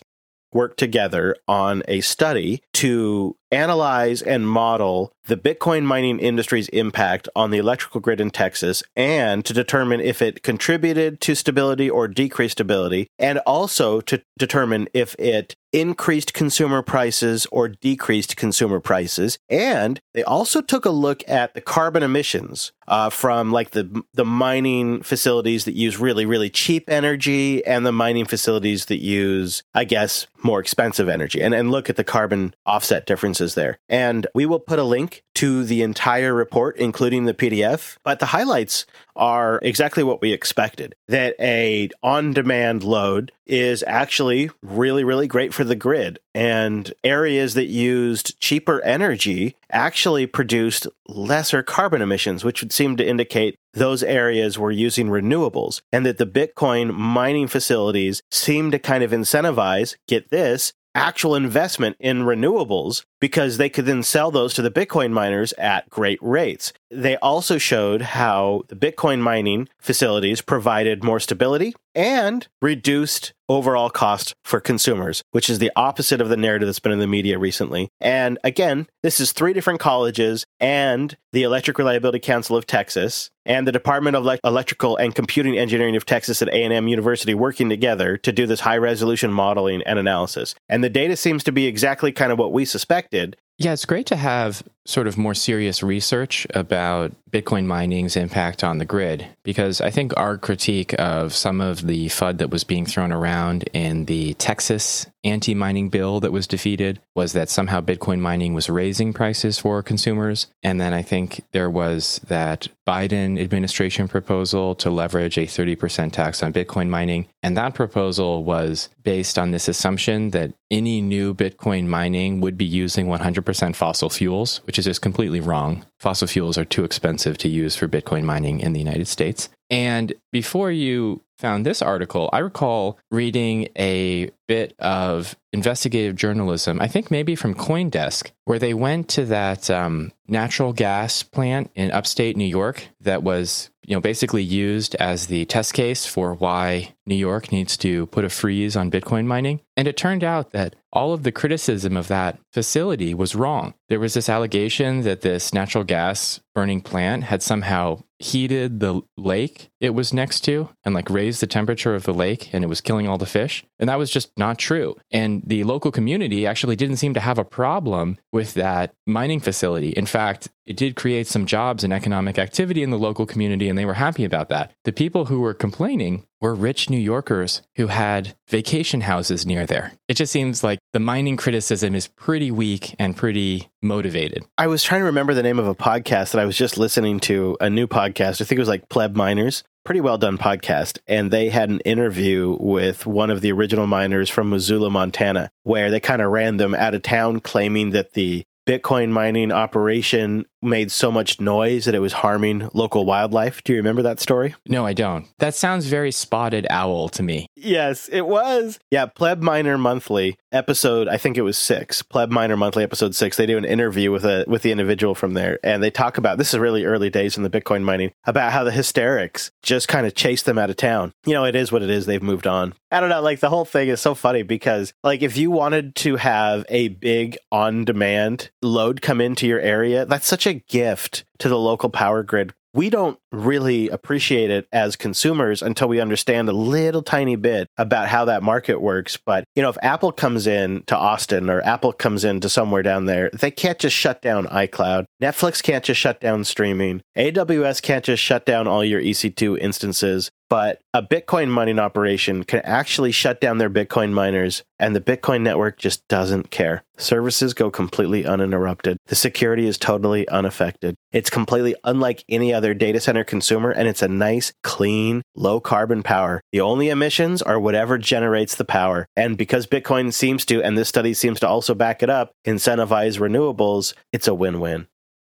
worked together on a study to analyze and model the Bitcoin mining industry's impact on the electrical grid in Texas and to determine if it contributed to stability or decreased stability, and also to determine if it increased consumer prices or decreased consumer prices. And they also took a look at the carbon emissions uh, from like the the mining facilities that use really really cheap energy and the mining facilities that use, I guess, more expensive energy, and and look at the carbon offset there. And we will put a link to the entire report, including the PDF. But the highlights are exactly what we expected. That a on-demand load is actually really, really great for the grid. And areas that used cheaper energy actually produced lesser carbon emissions, which would seem to indicate those areas were using renewables. And that the Bitcoin mining facilities seem to kind of incentivize, get this, actual investment in renewables because they could then sell those to the Bitcoin miners at great rates. They also showed how the Bitcoin mining facilities provided more stability and reduced overall cost for consumers, which is the opposite of the narrative that's been in the media recently. And again, this is three different colleges and the Electric Reliability Council of Texas and the Department of Le- Electrical and Computing Engineering of Texas at A&M University working together to do this high resolution modeling and analysis. And the data seems to be exactly kind of what we suspected. Yeah, it's great to have sort of more serious research about Bitcoin mining's impact on the grid because I think our critique of some of the FUD that was being thrown around in the Texas anti mining bill that was defeated was that somehow Bitcoin mining was raising prices for consumers. And then I think there was that Biden administration proposal to leverage a 30% tax on Bitcoin mining. And that proposal was based on this assumption that any new Bitcoin mining would be using 100% fossil fuels, which is just completely wrong. Fossil fuels are too expensive to use for Bitcoin mining in the United States. And before you found this article, I recall reading a bit of investigative journalism, I think maybe from Coindesk, where they went to that um, natural gas plant in upstate New York that was you know basically used as the test case for why New York needs to put a freeze on Bitcoin mining. And it turned out that all of the criticism of that facility was wrong. There was this allegation that this natural gas burning plant had somehow heated the lake it was next to and like raised the temperature of the lake and it was killing all the fish. And that was just not true. And the local community actually didn't seem to have a problem with that mining facility. In fact, it did create some jobs and economic activity in the local community, and they were happy about that. The people who were complaining were rich New Yorkers who had vacation houses near there. It just seems like the mining criticism is pretty weak and pretty motivated. I was trying to remember the name of a podcast that I was just listening to, a new podcast. I think it was like Pleb Miners pretty well done podcast. And they had an interview with one of the original miners from Missoula, Montana, where they kind of ran them out of town, claiming that the Bitcoin mining operation made so much noise that it was harming local wildlife. Do you remember that story? No, I don't. That sounds very spotted owl to me. Yes, it was. Yeah, Pleb Miner Monthly episode, I think it was 6. Pleb Miner Monthly episode 6. They do an interview with a with the individual from there and they talk about this is really early days in the Bitcoin mining about how the hysterics just kind of chased them out of town. You know, it is what it is. They've moved on. I don't know, like the whole thing is so funny because like if you wanted to have a big on demand load come into your area, that's such a gift to the local power grid we don't really appreciate it as consumers until we understand a little tiny bit about how that market works. But, you know, if Apple comes in to Austin or Apple comes in to somewhere down there, they can't just shut down iCloud. Netflix can't just shut down streaming. AWS can't just shut down all your EC2 instances but a Bitcoin mining operation can actually shut down their Bitcoin miners, and the Bitcoin network just doesn't care. Services go completely uninterrupted. The security is totally unaffected. It's completely unlike any other data center consumer, and it's a nice, clean, low carbon power. The only emissions are whatever generates the power. And because Bitcoin seems to, and this study seems to also back it up, incentivize renewables, it's a win win.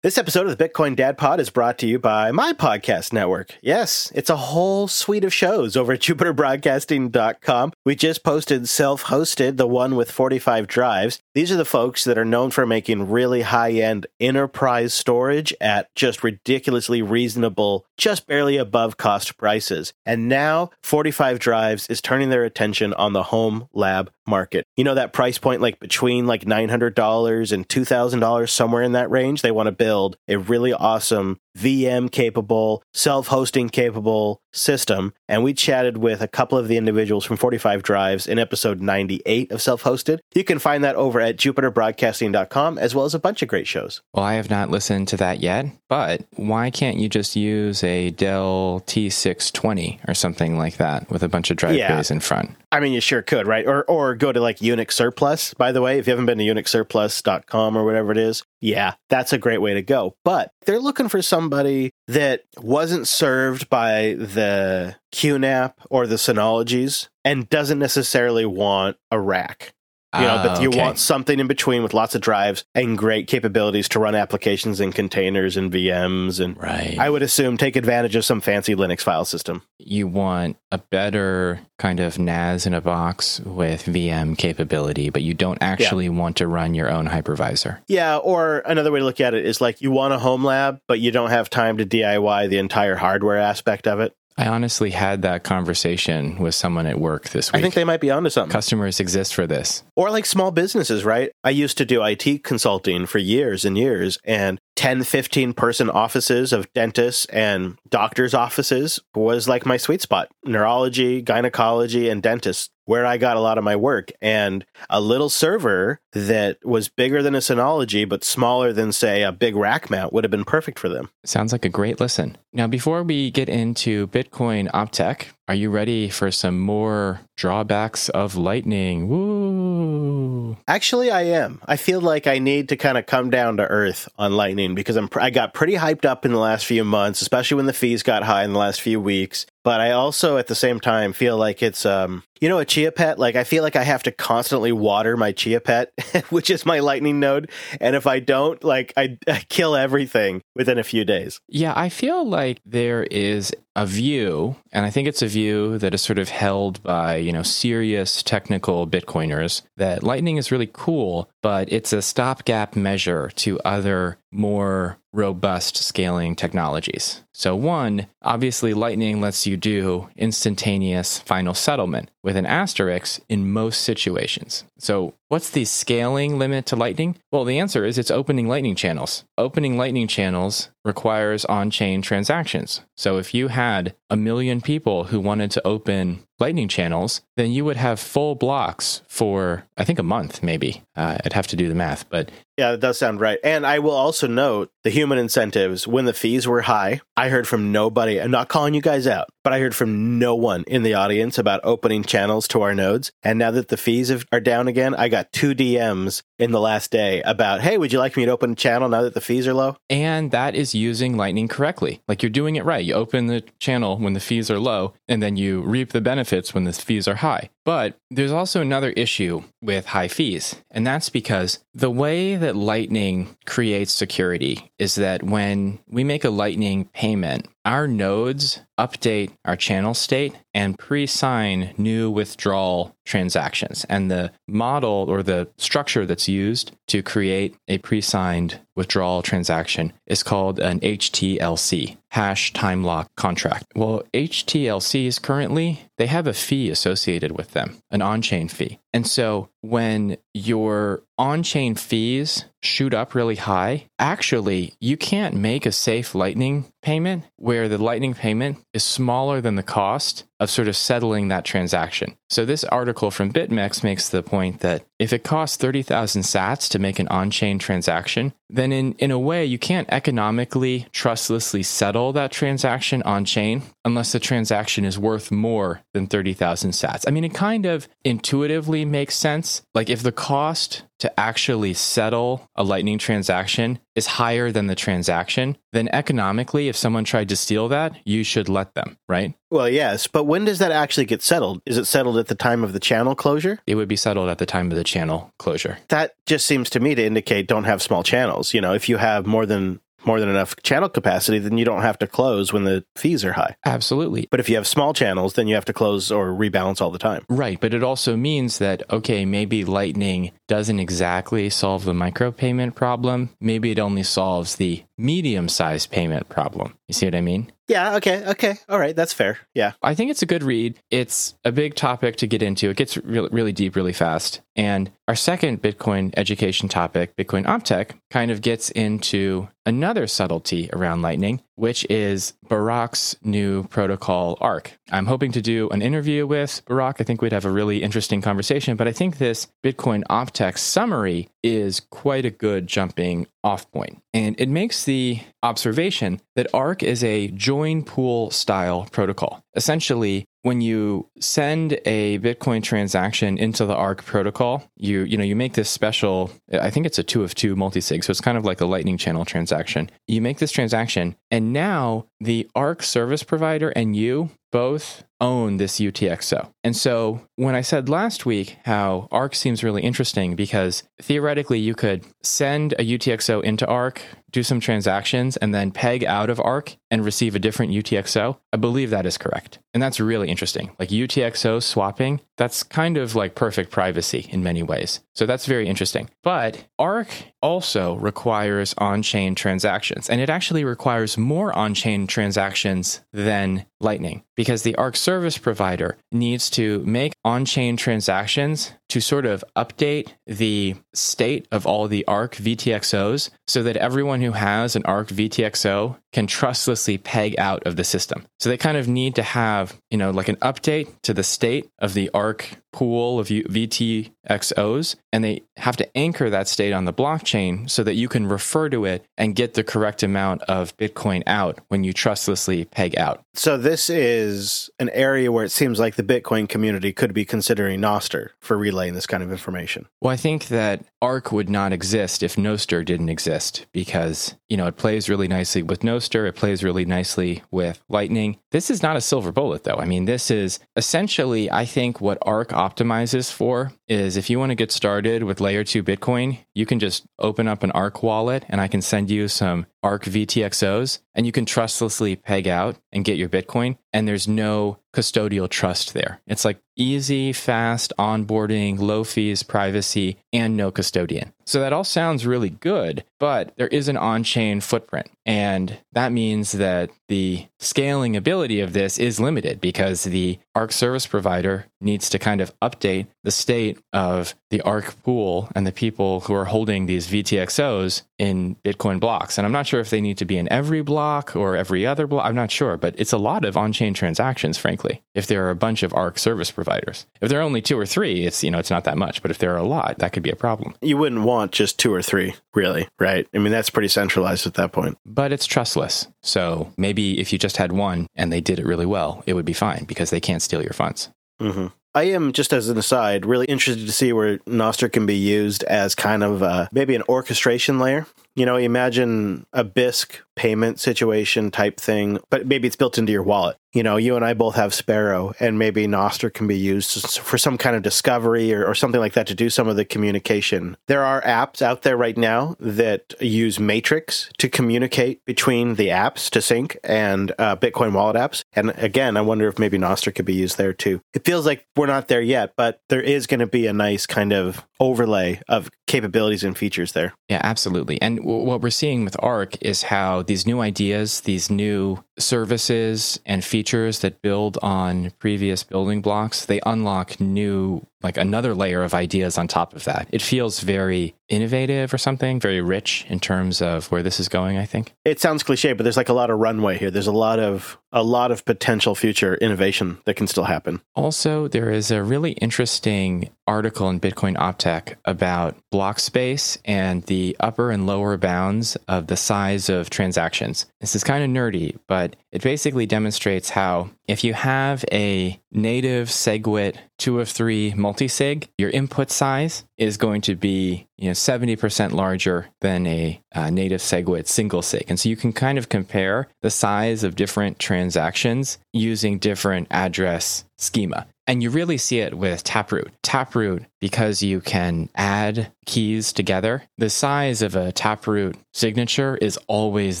This episode of the Bitcoin Dad Pod is brought to you by my podcast network. Yes, it's a whole suite of shows over at jupiterbroadcasting.com. We just posted self hosted, the one with 45 drives. These are the folks that are known for making really high end enterprise storage at just ridiculously reasonable, just barely above cost prices. And now 45 drives is turning their attention on the home lab market. You know that price point like between like $900 and $2,000 somewhere in that range. They want to build a really awesome VM capable, self hosting capable system. And we chatted with a couple of the individuals from 45 Drives in episode 98 of Self Hosted. You can find that over at jupiterbroadcasting.com as well as a bunch of great shows. Well, I have not listened to that yet, but why can't you just use a Dell T620 or something like that with a bunch of drive yeah. bays in front? I mean, you sure could, right? Or or go to like Unix Surplus. By the way, if you haven't been to UnixSurplus.com or whatever it is, yeah, that's a great way to go. But they're looking for somebody that wasn't served by the QNAP or the Synologies and doesn't necessarily want a rack. You know, but you ah, okay. want something in between with lots of drives and great capabilities to run applications in containers and VMs. And right. I would assume take advantage of some fancy Linux file system. You want a better kind of NAS in a box with VM capability, but you don't actually yeah. want to run your own hypervisor. Yeah. Or another way to look at it is like you want a home lab, but you don't have time to DIY the entire hardware aspect of it. I honestly had that conversation with someone at work this week. I think they might be onto something. Customers exist for this. Or like small businesses, right? I used to do IT consulting for years and years, and 10, 15 person offices of dentists and doctors' offices was like my sweet spot. Neurology, gynecology, and dentists, where I got a lot of my work. And a little server that was bigger than a Synology, but smaller than, say, a big rack mount would have been perfect for them. Sounds like a great listen. Now, before we get into Bitcoin Optech, are you ready for some more drawbacks of Lightning? Woo! Actually, I am. I feel like I need to kind of come down to earth on Lightning because I'm I got pretty hyped up in the last few months, especially when the fees got high in the last few weeks. But I also, at the same time, feel like it's um, you know, a chia pet. Like I feel like I have to constantly water my chia pet, which is my Lightning node, and if I don't, like I, I kill everything within a few days. Yeah, I feel like there is a view, and I think it's a view that is sort of held by, you know, serious technical Bitcoiners that Lightning is really cool, but it's a stopgap measure to other more robust scaling technologies. So, one, obviously, Lightning lets you do instantaneous final settlement with an asterisk in most situations. So, what's the scaling limit to Lightning? Well, the answer is it's opening Lightning channels. Opening Lightning channels requires on chain transactions. So, if you had a million people who wanted to open Lightning channels, then you would have full blocks for, I think, a month, maybe. Uh, I'd have to do the math, but Yeah, that does sound right. And I will also note the human incentives when the fees were high. I heard from nobody. I'm not calling you guys out, but I heard from no one in the audience about opening channels to our nodes. And now that the fees have, are down again, I got two DMs in the last day about, hey, would you like me to open a channel now that the fees are low? And that is using Lightning correctly. Like you're doing it right. You open the channel when the fees are low, and then you reap the benefits when the fees are high. But there's also another issue with high fees, and that's because the way that Lightning creates security is that when we make a Lightning payment, our nodes update our channel state and pre sign new withdrawal transactions. And the model or the structure that's used to create a pre signed withdrawal transaction is called an HTLC, hash time lock contract. Well, HTLCs currently, they have a fee associated with them, an on chain fee. And so when your on chain fees shoot up really high, actually, you can't make a safe Lightning payment where the Lightning payment is smaller than the cost of sort of settling that transaction. So, this article from BitMEX makes the point that if it costs 30,000 sats to make an on chain transaction, then in, in a way, you can't economically trustlessly settle that transaction on chain unless the transaction is worth more than 30,000 sats. I mean, it kind of intuitively makes sense. Like, if the cost to actually settle a Lightning transaction is higher than the transaction, then economically, if someone tried to steal that, you should let them, right? Well, yes, but when does that actually get settled? Is it settled at the time of the channel closure? It would be settled at the time of the channel closure. That just seems to me to indicate don't have small channels. You know, if you have more than more than enough channel capacity, then you don't have to close when the fees are high. Absolutely. But if you have small channels, then you have to close or rebalance all the time. Right. But it also means that, okay, maybe Lightning doesn't exactly solve the micropayment problem. Maybe it only solves the medium sized payment problem. You see what I mean? Yeah, okay, okay. All right, that's fair. Yeah. I think it's a good read. It's a big topic to get into. It gets really, really deep really fast. And our second Bitcoin education topic, Bitcoin Optech, kind of gets into another subtlety around Lightning, which is Burak's new protocol, ARK. I'm hoping to do an interview with Barak. I think we'd have a really interesting conversation, but I think this Bitcoin Optech summary is quite a good jumping off point. And it makes the observation that ARK is a join pool style protocol. Essentially, when you send a Bitcoin transaction into the ARK protocol, you you know you make this special. I think it's a two of two multisig, so it's kind of like a Lightning channel transaction. You make this transaction, and now the ARK service provider and you both own this UTXO. And so when I said last week how ARK seems really interesting because theoretically you could send a UTXO into ARK, do some transactions, and then peg out of ARK and receive a different UTXO, I believe that is correct. And that's really interesting. Like UTXO swapping, that's kind of like perfect privacy in many ways. So that's very interesting. But ARK also requires on chain transactions, and it actually requires more on chain transactions than Lightning because the ARK service provider needs to make on chain transactions to sort of update the state of all the ARK VTXOs so that everyone who has an ARK VTXO can trustlessly peg out of the system. So they kind of need to have, you know, like an update to the state of the ARK pool of VTXOs, and they have to anchor that state on the blockchain so that you can refer to it and get the correct amount of Bitcoin out when you trustlessly peg out. So this is an area where it seems like the Bitcoin community could be considering Nostr for relaying this kind of information. Well, I think that ARK would not exist if Nostr didn't exist because, you know, it plays really nicely with Nostr, it plays really nicely with Lightning. This is not a silver bullet though. I mean, this is essentially I think what ARK optimizes for is if you want to get started with layer 2 Bitcoin, you can just open up an ARK wallet and I can send you some ARK VTXOs and you can trustlessly peg out and get your Bitcoin. And there's no custodial trust there. It's like easy, fast onboarding, low fees, privacy, and no custodian. So that all sounds really good, but there is an on chain footprint. And that means that the scaling ability of this is limited because the Ark service provider needs to kind of update the state of the Ark pool and the people who are holding these VTXOs in Bitcoin blocks. And I'm not sure if they need to be in every block or every other block. I'm not sure, but it's a lot of on chain transactions, frankly, if there are a bunch of Ark service providers. If there are only two or three, it's, you know, it's not that much. But if there are a lot, that could be a problem. You wouldn't want just two or three, really, right? I mean, that's pretty centralized at that point. But it's trustless. So maybe if you just had one and they did it really well, it would be fine because they can't steal your funds. Mm-hmm. I am, just as an aside, really interested to see where Nostr can be used as kind of uh, maybe an orchestration layer. You know, imagine a Bisq payment situation type thing, but maybe it's built into your wallet. You know, you and I both have Sparrow, and maybe Nostr can be used for some kind of discovery or, or, something like that to do some of the communication. There are apps out there right now that use Matrix to communicate between the apps to sync and uh, Bitcoin wallet apps. And again, I wonder if maybe Nostr could be used there too. It feels like we're not there yet, but there is going to be a nice kind of overlay of capabilities and features there. Yeah, absolutely. And w- what we're seeing with Ark is how these new ideas, these new services and features that build on previous building blocks, they unlock new like another layer of ideas on top of that. It feels very innovative or something, very rich in terms of where this is going, I think. It sounds cliche, but there's like a lot of runway here. There's a lot of a lot of potential future innovation that can still happen. Also, there is a really interesting article in Bitcoin Optech about block space and the upper and lower bounds of the size of transactions. This is kind of nerdy, but it basically demonstrates how if you have a native SegWit two of three multisig, your input size is going to be you know 70% larger than a uh, native SegWit single sig. And so you can kind of compare the size of different transactions using different address schema. And you really see it with Taproot. Taproot, because you can add keys together, the size of a Taproot signature is always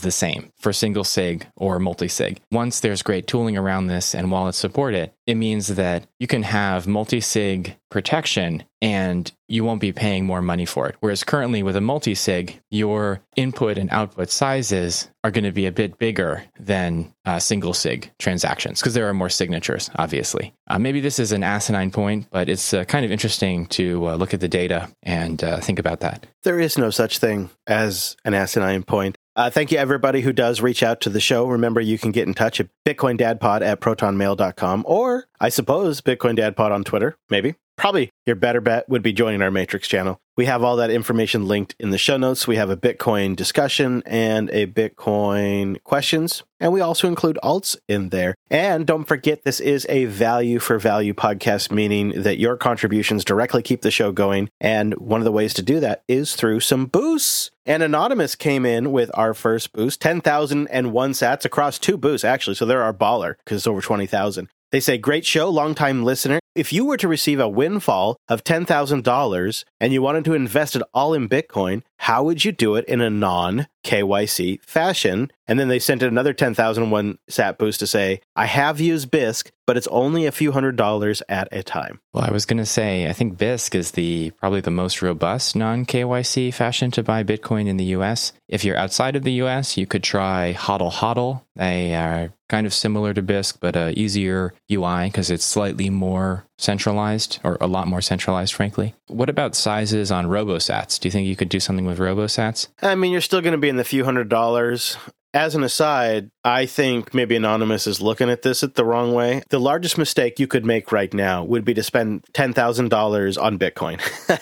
the same for single sig or multi sig. Once there's great tooling around this and wallets support it, it means that you can have multi sig protection and you won't be paying more money for it. Whereas currently with a multi sig, your input and output sizes are going to be a bit bigger than uh, single sig transactions because there are more signatures, obviously. Uh, maybe this is an asinine point, but it's uh, kind of interesting to uh, look at the data and uh, think about that. There is no such thing as an asinine point. Uh, thank you, everybody who does reach out to the show. Remember, you can get in touch at bitcoindadpod at protonmail.com or, I suppose, Bitcoin Dad Pod on Twitter, maybe probably your better bet would be joining our Matrix channel. We have all that information linked in the show notes. We have a Bitcoin discussion and a Bitcoin questions, and we also include alts in there. And don't forget, this is a value for value podcast, meaning that your contributions directly keep the show going. And one of the ways to do that is through some boosts. And Anonymous came in with our first boost, 10,001 sats across two boosts, actually. So they're our baller because it's over 20,000. They say, great show, longtime listener. If you were to receive a windfall of $10,000 and you wanted to invest it all in Bitcoin, how would you do it in a non KYC fashion? And then they sent another 10,001 sat boost to say, I have used Bisq, but it's only a few hundred dollars at a time. Well, I was going to say, I think Bisq is the probably the most robust non KYC fashion to buy Bitcoin in the US. If you're outside of the US, you could try HODL HODL. They uh, are kind of similar to Bisq, but a easier UI because it's slightly more centralized or a lot more centralized, frankly. What about sizes on RoboSats? Do you think you could do something with RoboSats? I mean, you're still going to be in the few hundred dollars. As an aside, I think maybe Anonymous is looking at this at the wrong way. The largest mistake you could make right now would be to spend $10,000 on Bitcoin.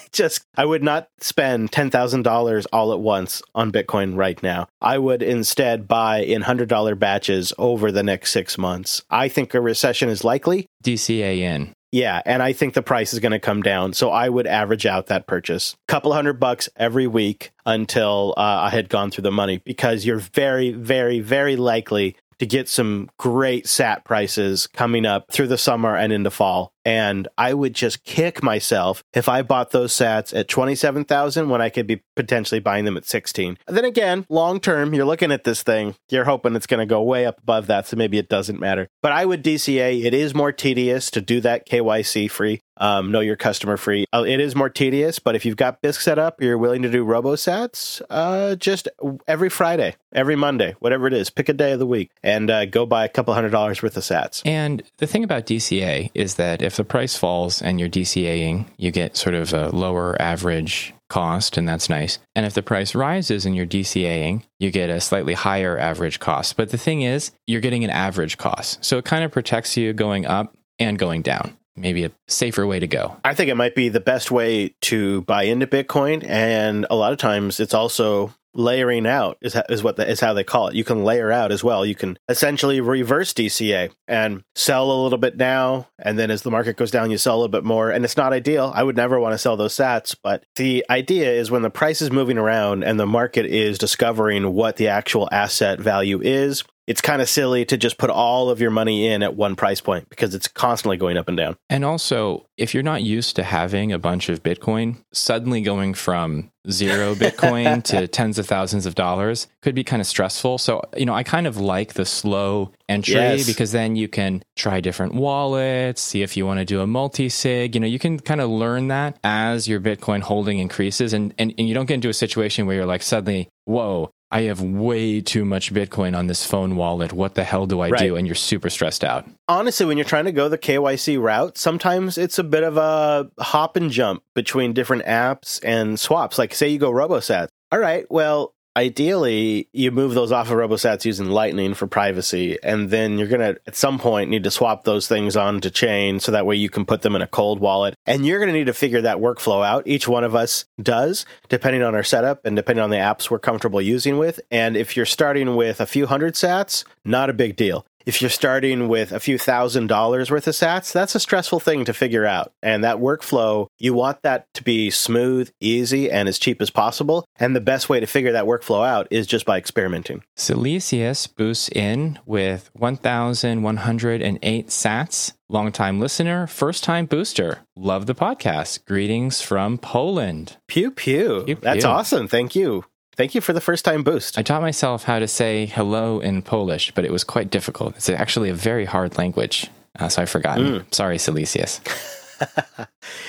Just, I would not spend $10,000 all at once on Bitcoin right now. I would instead buy in $100 batches over the next six months. I think a recession is likely. DCAN. Yeah, and I think the price is going to come down. So I would average out that purchase. Couple hundred bucks every week until uh, I had gone through the money because you're very, very, very likely to get some great SAT prices coming up through the summer and into fall. And I would just kick myself if I bought those sats at 27,000 when I could be potentially buying them at 16. Then again, long term, you're looking at this thing, you're hoping it's going to go way up above that. So maybe it doesn't matter. But I would DCA. It is more tedious to do that KYC free um, know your customer free. Uh, it is more tedious, but if you've got Bisq set up, you're willing to do RoboSats, uh, just every Friday, every Monday, whatever it is, pick a day of the week and uh, go buy a couple hundred dollars worth of Sats. And the thing about DCA is that if the price falls and you're DCAing, you get sort of a lower average cost, and that's nice. And if the price rises and you're DCAing, you get a slightly higher average cost. But the thing is, you're getting an average cost. So it kind of protects you going up and going down maybe a safer way to go. I think it might be the best way to buy into Bitcoin, and a lot of times it's also layering out is, is what the, is how they call it. You can layer out as well. You can essentially reverse DCA and sell a little bit now, and then as the market goes down, you sell a little bit more. And it's not ideal. I would never want to sell those Sats, but the idea is when the price is moving around and the market is discovering what the actual asset value is, it's kind of silly to just put all of your money in at one price point because it's constantly going up and down. And also, if you're not used to having a bunch of Bitcoin, suddenly going from zero Bitcoin to tens of thousands of dollars could be kind of stressful. So, you know, I kind of like the slow entry yes. because then you can try different wallets, see if you want to do a multi sig. You know, you can kind of learn that as your Bitcoin holding increases and, and, and you don't get into a situation where you're like suddenly, whoa, I have way too much Bitcoin on this phone wallet. What the hell do I right. do? And you're super stressed out. Honestly, when you're trying to go the KYC route, sometimes it's a bit of a hop and jump between different apps and swaps. Like, say you go RoboSat. All right, well, ideally you move those off of RoboSats using Lightning for privacy, and then you're gonna at some point need to swap those things onto chain so that way you can put them in a cold wallet. And you're gonna need to figure that workflow out. Each one of us does, depending on our setup and depending on the apps we're comfortable using with. And if you're starting with a few hundred sats, not a big deal if you're starting with a few thousand dollars worth of sats, that's a stressful thing to figure out. And that workflow, you want that to be smooth, easy, and as cheap as possible. And the best way to figure that workflow out is just by experimenting. Silesius boosts in with 1,108 sats. Longtime listener, first time booster. Love the podcast. Greetings from Poland. Pew, pew. pew That's pew. awesome. Thank you. Thank you for the first time boost. I taught myself how to say hello in Polish, but it was quite difficult. It's actually a very hard language, uh, so I forgot. Mm. Sorry, Silesius.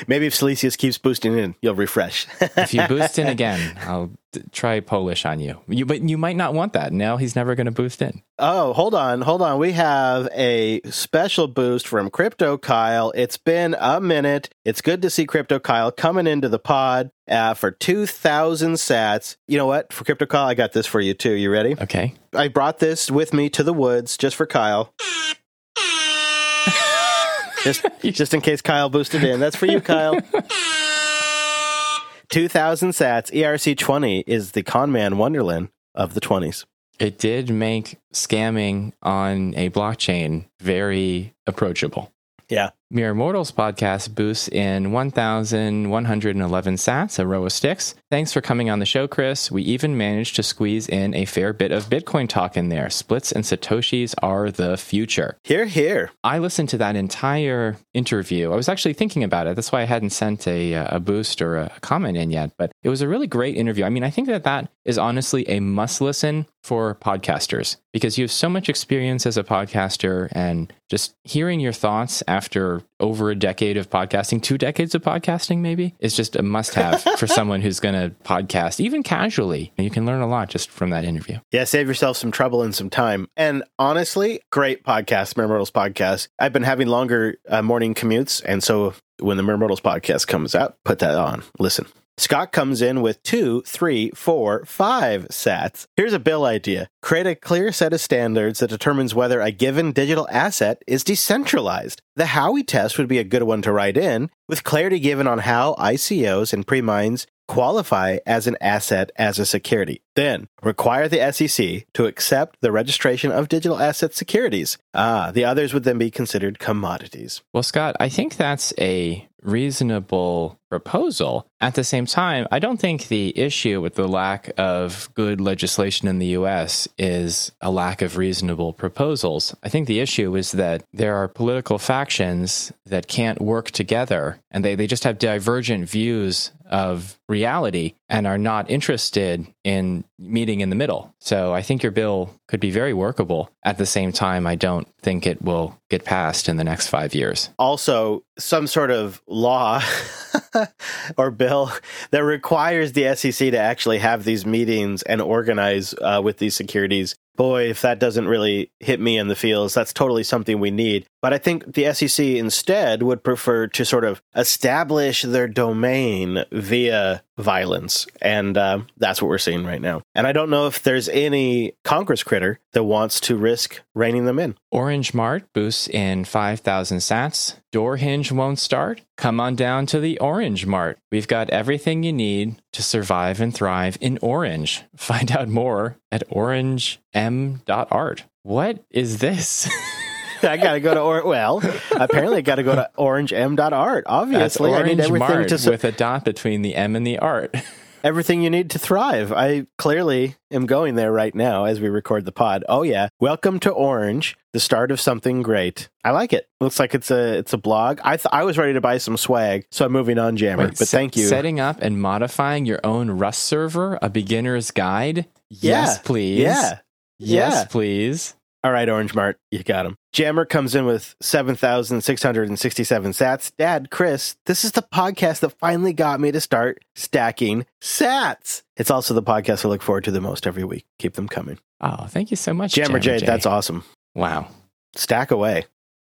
Maybe if Silesius keeps boosting in, you'll refresh. if you boost in again, I'll d- try Polish on you. You, but you might not want that. Now he's never going to boost in. Oh, hold on, hold on. We have a special boost from Crypto Kyle. It's been a minute. It's good to see Crypto Kyle coming into the pod uh, for two thousand Sats. You know what? For Crypto Kyle, I got this for you too. You ready? Okay. I brought this with me to the woods just for Kyle just just in case Kyle boosted in. That's for you, Kyle. 2000 sats ERC20 is the conman wonderland of the 20s. It did make scamming on a blockchain very approachable. Yeah. Mere Mortals podcast boosts in 1,111 sats, a row of sticks. Thanks for coming on the show, Chris. We even managed to squeeze in a fair bit of Bitcoin talk in there. Splits and Satoshis are the future. Here, here. I listened to that entire interview. I was actually thinking about it. That's why I hadn't sent a, uh, a boost or a comment in yet, but it was a really great interview. I mean, I think that that is honestly a must listen for podcasters because you have so much experience as a podcaster and just hearing your thoughts after over a decade of podcasting, two decades of podcasting, maybe, is just a must have for someone who's going to podcast, even casually. You can learn a lot just from that interview. Yeah, save yourself some trouble and some time. And honestly, great podcast, Mere Mortals podcast. I've been having longer uh, morning commutes. And so when the Mere Mortals podcast comes out, put that on. Listen. Scott comes in with two, three, four, five sats. Here's a bill idea. Create a clear set of standards that determines whether a given digital asset is decentralized. The Howey test would be a good one to write in, with clarity given on how ICOs and pre-mines qualify as an asset as a security. Then require the SEC to accept the registration of digital asset securities. Ah, the others would then be considered commodities. Well, Scott, I think that's a reasonable proposal. At the same time, I don't think the issue with the lack of good legislation in the US is a lack of reasonable proposals. I think the issue is that there are political factions that can't work together and they, they just have divergent views of reality and are not interested in meeting in the middle. So I think your bill could be very workable. At the same time, I don't think it will get passed in the next five years. Also, some sort of law or bill that requires the SEC to actually have these meetings and organize uh, with these securities boy, if that doesn't really hit me in the feels, that's totally something we need. But I think the SEC instead would prefer to sort of establish their domain via violence. And uh, that's what we're seeing right now. And I don't know if there's any Congress critter that wants to risk reining them in. Orange Mart boosts in 5,000 sats. Door hinge won't start. Come on down to the Orange Mart. We've got everything you need to survive and thrive in Orange. Find out more at orangem.art. What is this? I gotta go to or well. Apparently, I gotta go to orangeM.art. Obviously, That's I need everything Mart to with a dot between the M and the art. everything you need to thrive. I clearly am going there right now as we record the pod. Oh yeah, welcome to Orange, the start of something great. I like it. Looks like it's a it's a blog. I th- I was ready to buy some swag, so I'm moving on, Jammer. Wait, but se- thank you. Setting up and modifying your own Rust server, a beginner's guide. Yeah. Yes, please. Yeah. Yes, Yeah. please. All right, Orange Mart, you got him. Jammer comes in with 7,667 sats. Dad, Chris, this is the podcast that finally got me to start stacking sats. It's also the podcast I look forward to the most every week. Keep them coming. Oh, thank you so much, Jammer Jade, J. that's awesome. wow. Stack away.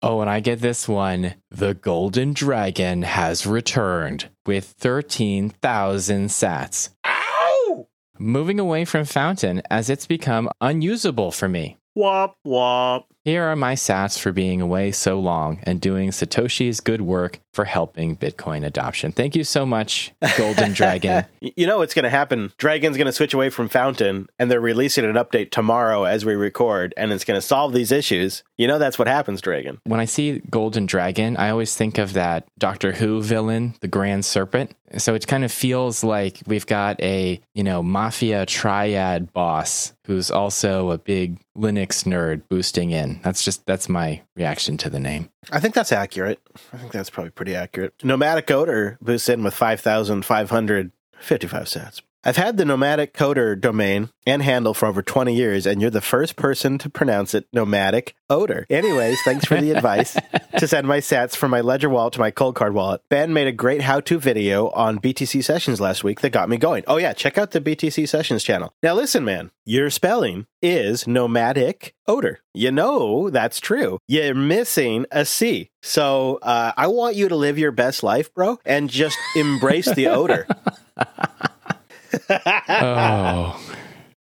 Oh, and I get this one. The Golden Dragon has returned with 13,000 sats. Ow! Moving away from Fountain as it's become unusable for me. Womp womp. Here are my sats for being away so long and doing Satoshi's good work for helping Bitcoin adoption. Thank you so much, Golden Dragon. You know what's going to happen? Dragon's going to switch away from Fountain, and they're releasing an update tomorrow as we record, and it's going to solve these issues. You know that's what happens, Dragon. When I see Golden Dragon, I always think of that Doctor Who villain, the Grand Serpent. So it kind of feels like we've got a, you know, mafia triad boss who's also a big Linux nerd boosting in. That's just that's my reaction to the name. I think that's accurate. I think that's probably pretty accurate. Nomadic Coder boosts in with 5,555 sats. I've had the Nomadic Coder domain and handle for over 20 years, and you're the first person to pronounce it Nomadic Odor. Anyways, thanks for the advice to send my sats from my Ledger wallet to my Coldcard wallet. Ben made a great how to video on BTC Sessions last week that got me going. Oh, yeah, check out the BTC Sessions channel. Now, listen, man, your spelling is Nomadic Odor. You know that's true. You're missing a C. So uh, I want you to live your best life, bro, and just embrace the odor. Oh.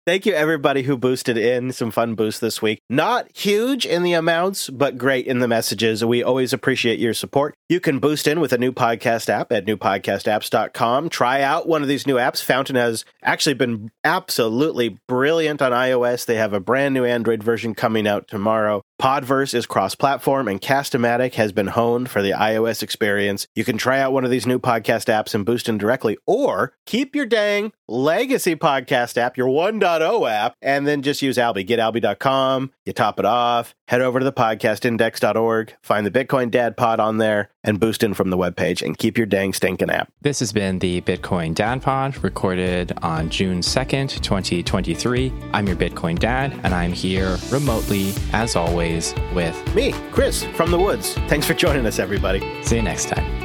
Thank you, everybody who boosted in some fun boosts this week. Not huge in the amounts, but great in the messages. We always appreciate your support. You can boost in with a new podcast app at newpodcastapps.com. Try out one of these new apps. Fountain has actually been absolutely brilliant on iOS. They have a brand new Android version coming out tomorrow. Podverse is cross platform, and Castamatic has been honed for the iOS experience. You can try out one of these new podcast apps and boost in directly, or keep your dang legacy podcast app, your 1.0 app, and then just use Alby. Get Alby.com, you top it off, head over to the podcastindex.org, find the Bitcoin Dad Pod on there, and boost in from the webpage, and keep your dang stinking app. This has been the Bitcoin Dad Pod, recorded on June 2nd, 2023. I'm your Bitcoin Dad, and I'm here remotely, as always, with. Me, Chris, from the woods. Thanks for joining us, everybody. See you next time.